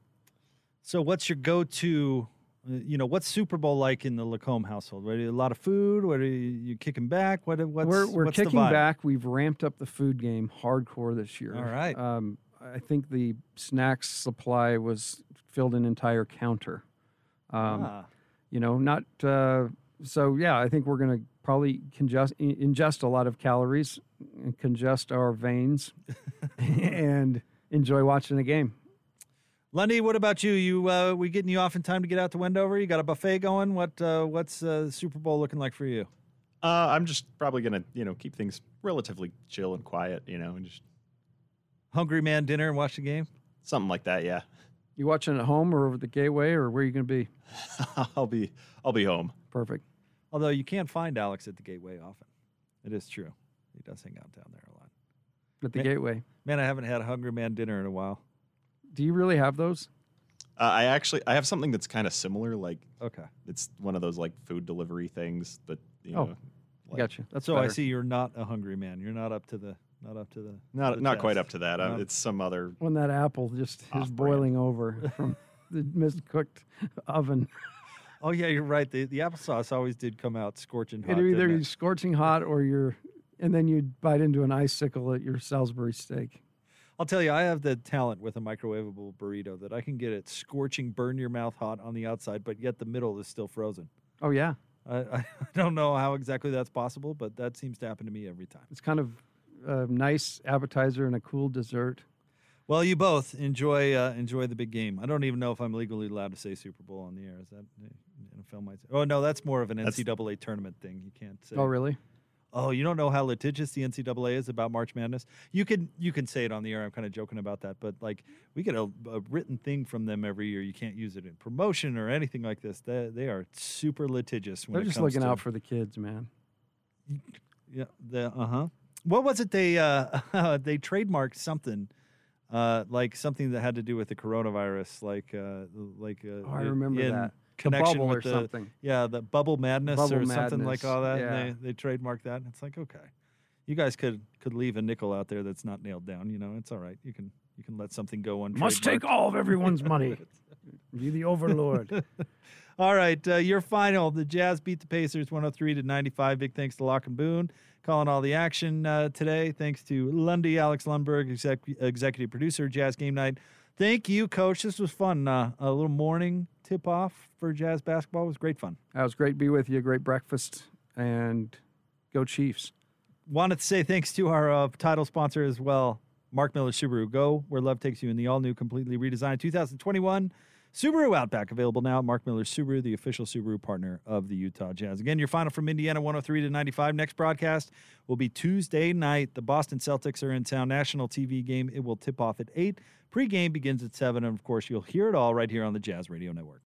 Speaker 4: So, what's your go-to? Uh, You know, what's Super Bowl like in the LaComb household? What, a lot of food. What are you, you kicking back? What? What's
Speaker 2: we're we're
Speaker 4: what's the
Speaker 2: kicking back. We've ramped up the food game hardcore this year.
Speaker 4: All right.
Speaker 2: Um, I think the snacks supply was filled an entire counter. Um,
Speaker 4: Ah.
Speaker 2: You know, not uh, so. Yeah, I think we're going to probably congest, ingest a lot of calories, and congest our veins, (laughs) (laughs) and enjoy watching the game.
Speaker 4: Lundy, what about you? You uh, we getting you off in time to get out to Wendover? You got a buffet going? What uh, what's uh, Super Bowl looking like for you?
Speaker 17: Uh, I'm just probably gonna, you know, keep things relatively chill and quiet, you know, and just
Speaker 4: Hungry man dinner and watch the game.
Speaker 17: something like that. Yeah,
Speaker 2: You watching at home or over the gateway, or where are you going to be? (laughs)
Speaker 17: I'll be, I'll be home.
Speaker 2: Perfect.
Speaker 4: Although you can't find Alex at the Gateway often. It is true. He does hang out down there a lot.
Speaker 2: At the
Speaker 4: Man-
Speaker 2: gateway.
Speaker 4: Man, I haven't had a hungry man dinner in a while.
Speaker 2: Do you really have those?
Speaker 17: Uh, I actually, I have something that's kind of similar. Like,
Speaker 4: okay,
Speaker 17: it's one of those like food delivery things that you
Speaker 2: Oh,
Speaker 17: know.
Speaker 2: I got you. That's
Speaker 4: so I see you're not a hungry man. You're not up to the not up to the
Speaker 17: Not,
Speaker 4: the
Speaker 17: not quite up to that. Uh,
Speaker 4: No.
Speaker 17: it's some other.
Speaker 2: when that apple just is boiling over (laughs) from the miscooked (laughs) oven.
Speaker 4: Oh yeah, you're right. The the applesauce always did come out scorching hot.
Speaker 2: It'll either
Speaker 4: didn't it?
Speaker 2: scorching hot or you're, and then you bite into an icicle at your Salisbury steak.
Speaker 4: I'll tell you, I have the talent with a microwavable burrito that I can get it scorching, burn your mouth hot on the outside, but yet the middle is still frozen.
Speaker 2: Oh yeah,
Speaker 4: I, (laughs) I don't know how exactly that's possible, but that seems to happen to me every time.
Speaker 2: it's kind of a nice appetizer and a cool dessert.
Speaker 4: Well, you both enjoy uh, enjoy the big game. I don't even know if I'm legally allowed to say Super Bowl on the air. Is that NFL might? Say? Oh no, that's more of an
Speaker 17: That's-
Speaker 4: NCAA tournament thing. You can't say.
Speaker 2: Oh really?
Speaker 4: Oh, you don't know how litigious the NCAA is about March Madness. You can you can say it on the air. I'm kind of joking about that, but like we get a, a written thing from them every year. You can't use it in promotion or anything like this. They they are super litigious. When
Speaker 2: They're just looking
Speaker 4: to,
Speaker 2: out for the kids, man.
Speaker 4: Yeah. The uh huh. What was it they uh (laughs) they trademarked something. Uh, like something that had to do with the coronavirus, like uh, like uh,
Speaker 2: Oh, I remember
Speaker 4: in
Speaker 2: that.
Speaker 4: Connection
Speaker 2: bubble
Speaker 4: with
Speaker 2: or
Speaker 4: the,
Speaker 2: something.
Speaker 4: Yeah, the bubble madness
Speaker 2: Bubble
Speaker 4: or something like all that.
Speaker 2: yeah.
Speaker 4: And they they trademarked that. It's like okay, you guys could could leave a nickel out there that's not nailed down. You know, it's all right. You can you can let something go on.
Speaker 2: Must take all of everyone's money. (laughs) Be the overlord. (laughs)
Speaker 4: All right, uh, your final. The Jazz beat the Pacers 103 to 95. Big thanks to Locke and Boone calling all the action uh, today. Thanks to Lundy, Alex Lundberg, exec- executive producer, Jazz Game Night. Thank you, Coach. This was fun. Uh, a little morning tip off for Jazz basketball was great fun.
Speaker 2: That was great to be with you. Great breakfast and go Chiefs.
Speaker 4: Wanted to say thanks to our uh, title sponsor as well, Mark Miller Subaru. Go where love takes you in the all new, completely redesigned 2021 Subaru Outback. Available now Mark Miller Subaru, the official Subaru partner of the Utah Jazz. Again, your final from Indiana 103 to 95. Next broadcast will be Tuesday night. The Boston Celtics are in town. National TV game. It will tip off at 8. Pre-game begins at 7. And of course, you'll hear it all right here on the Jazz Radio Network.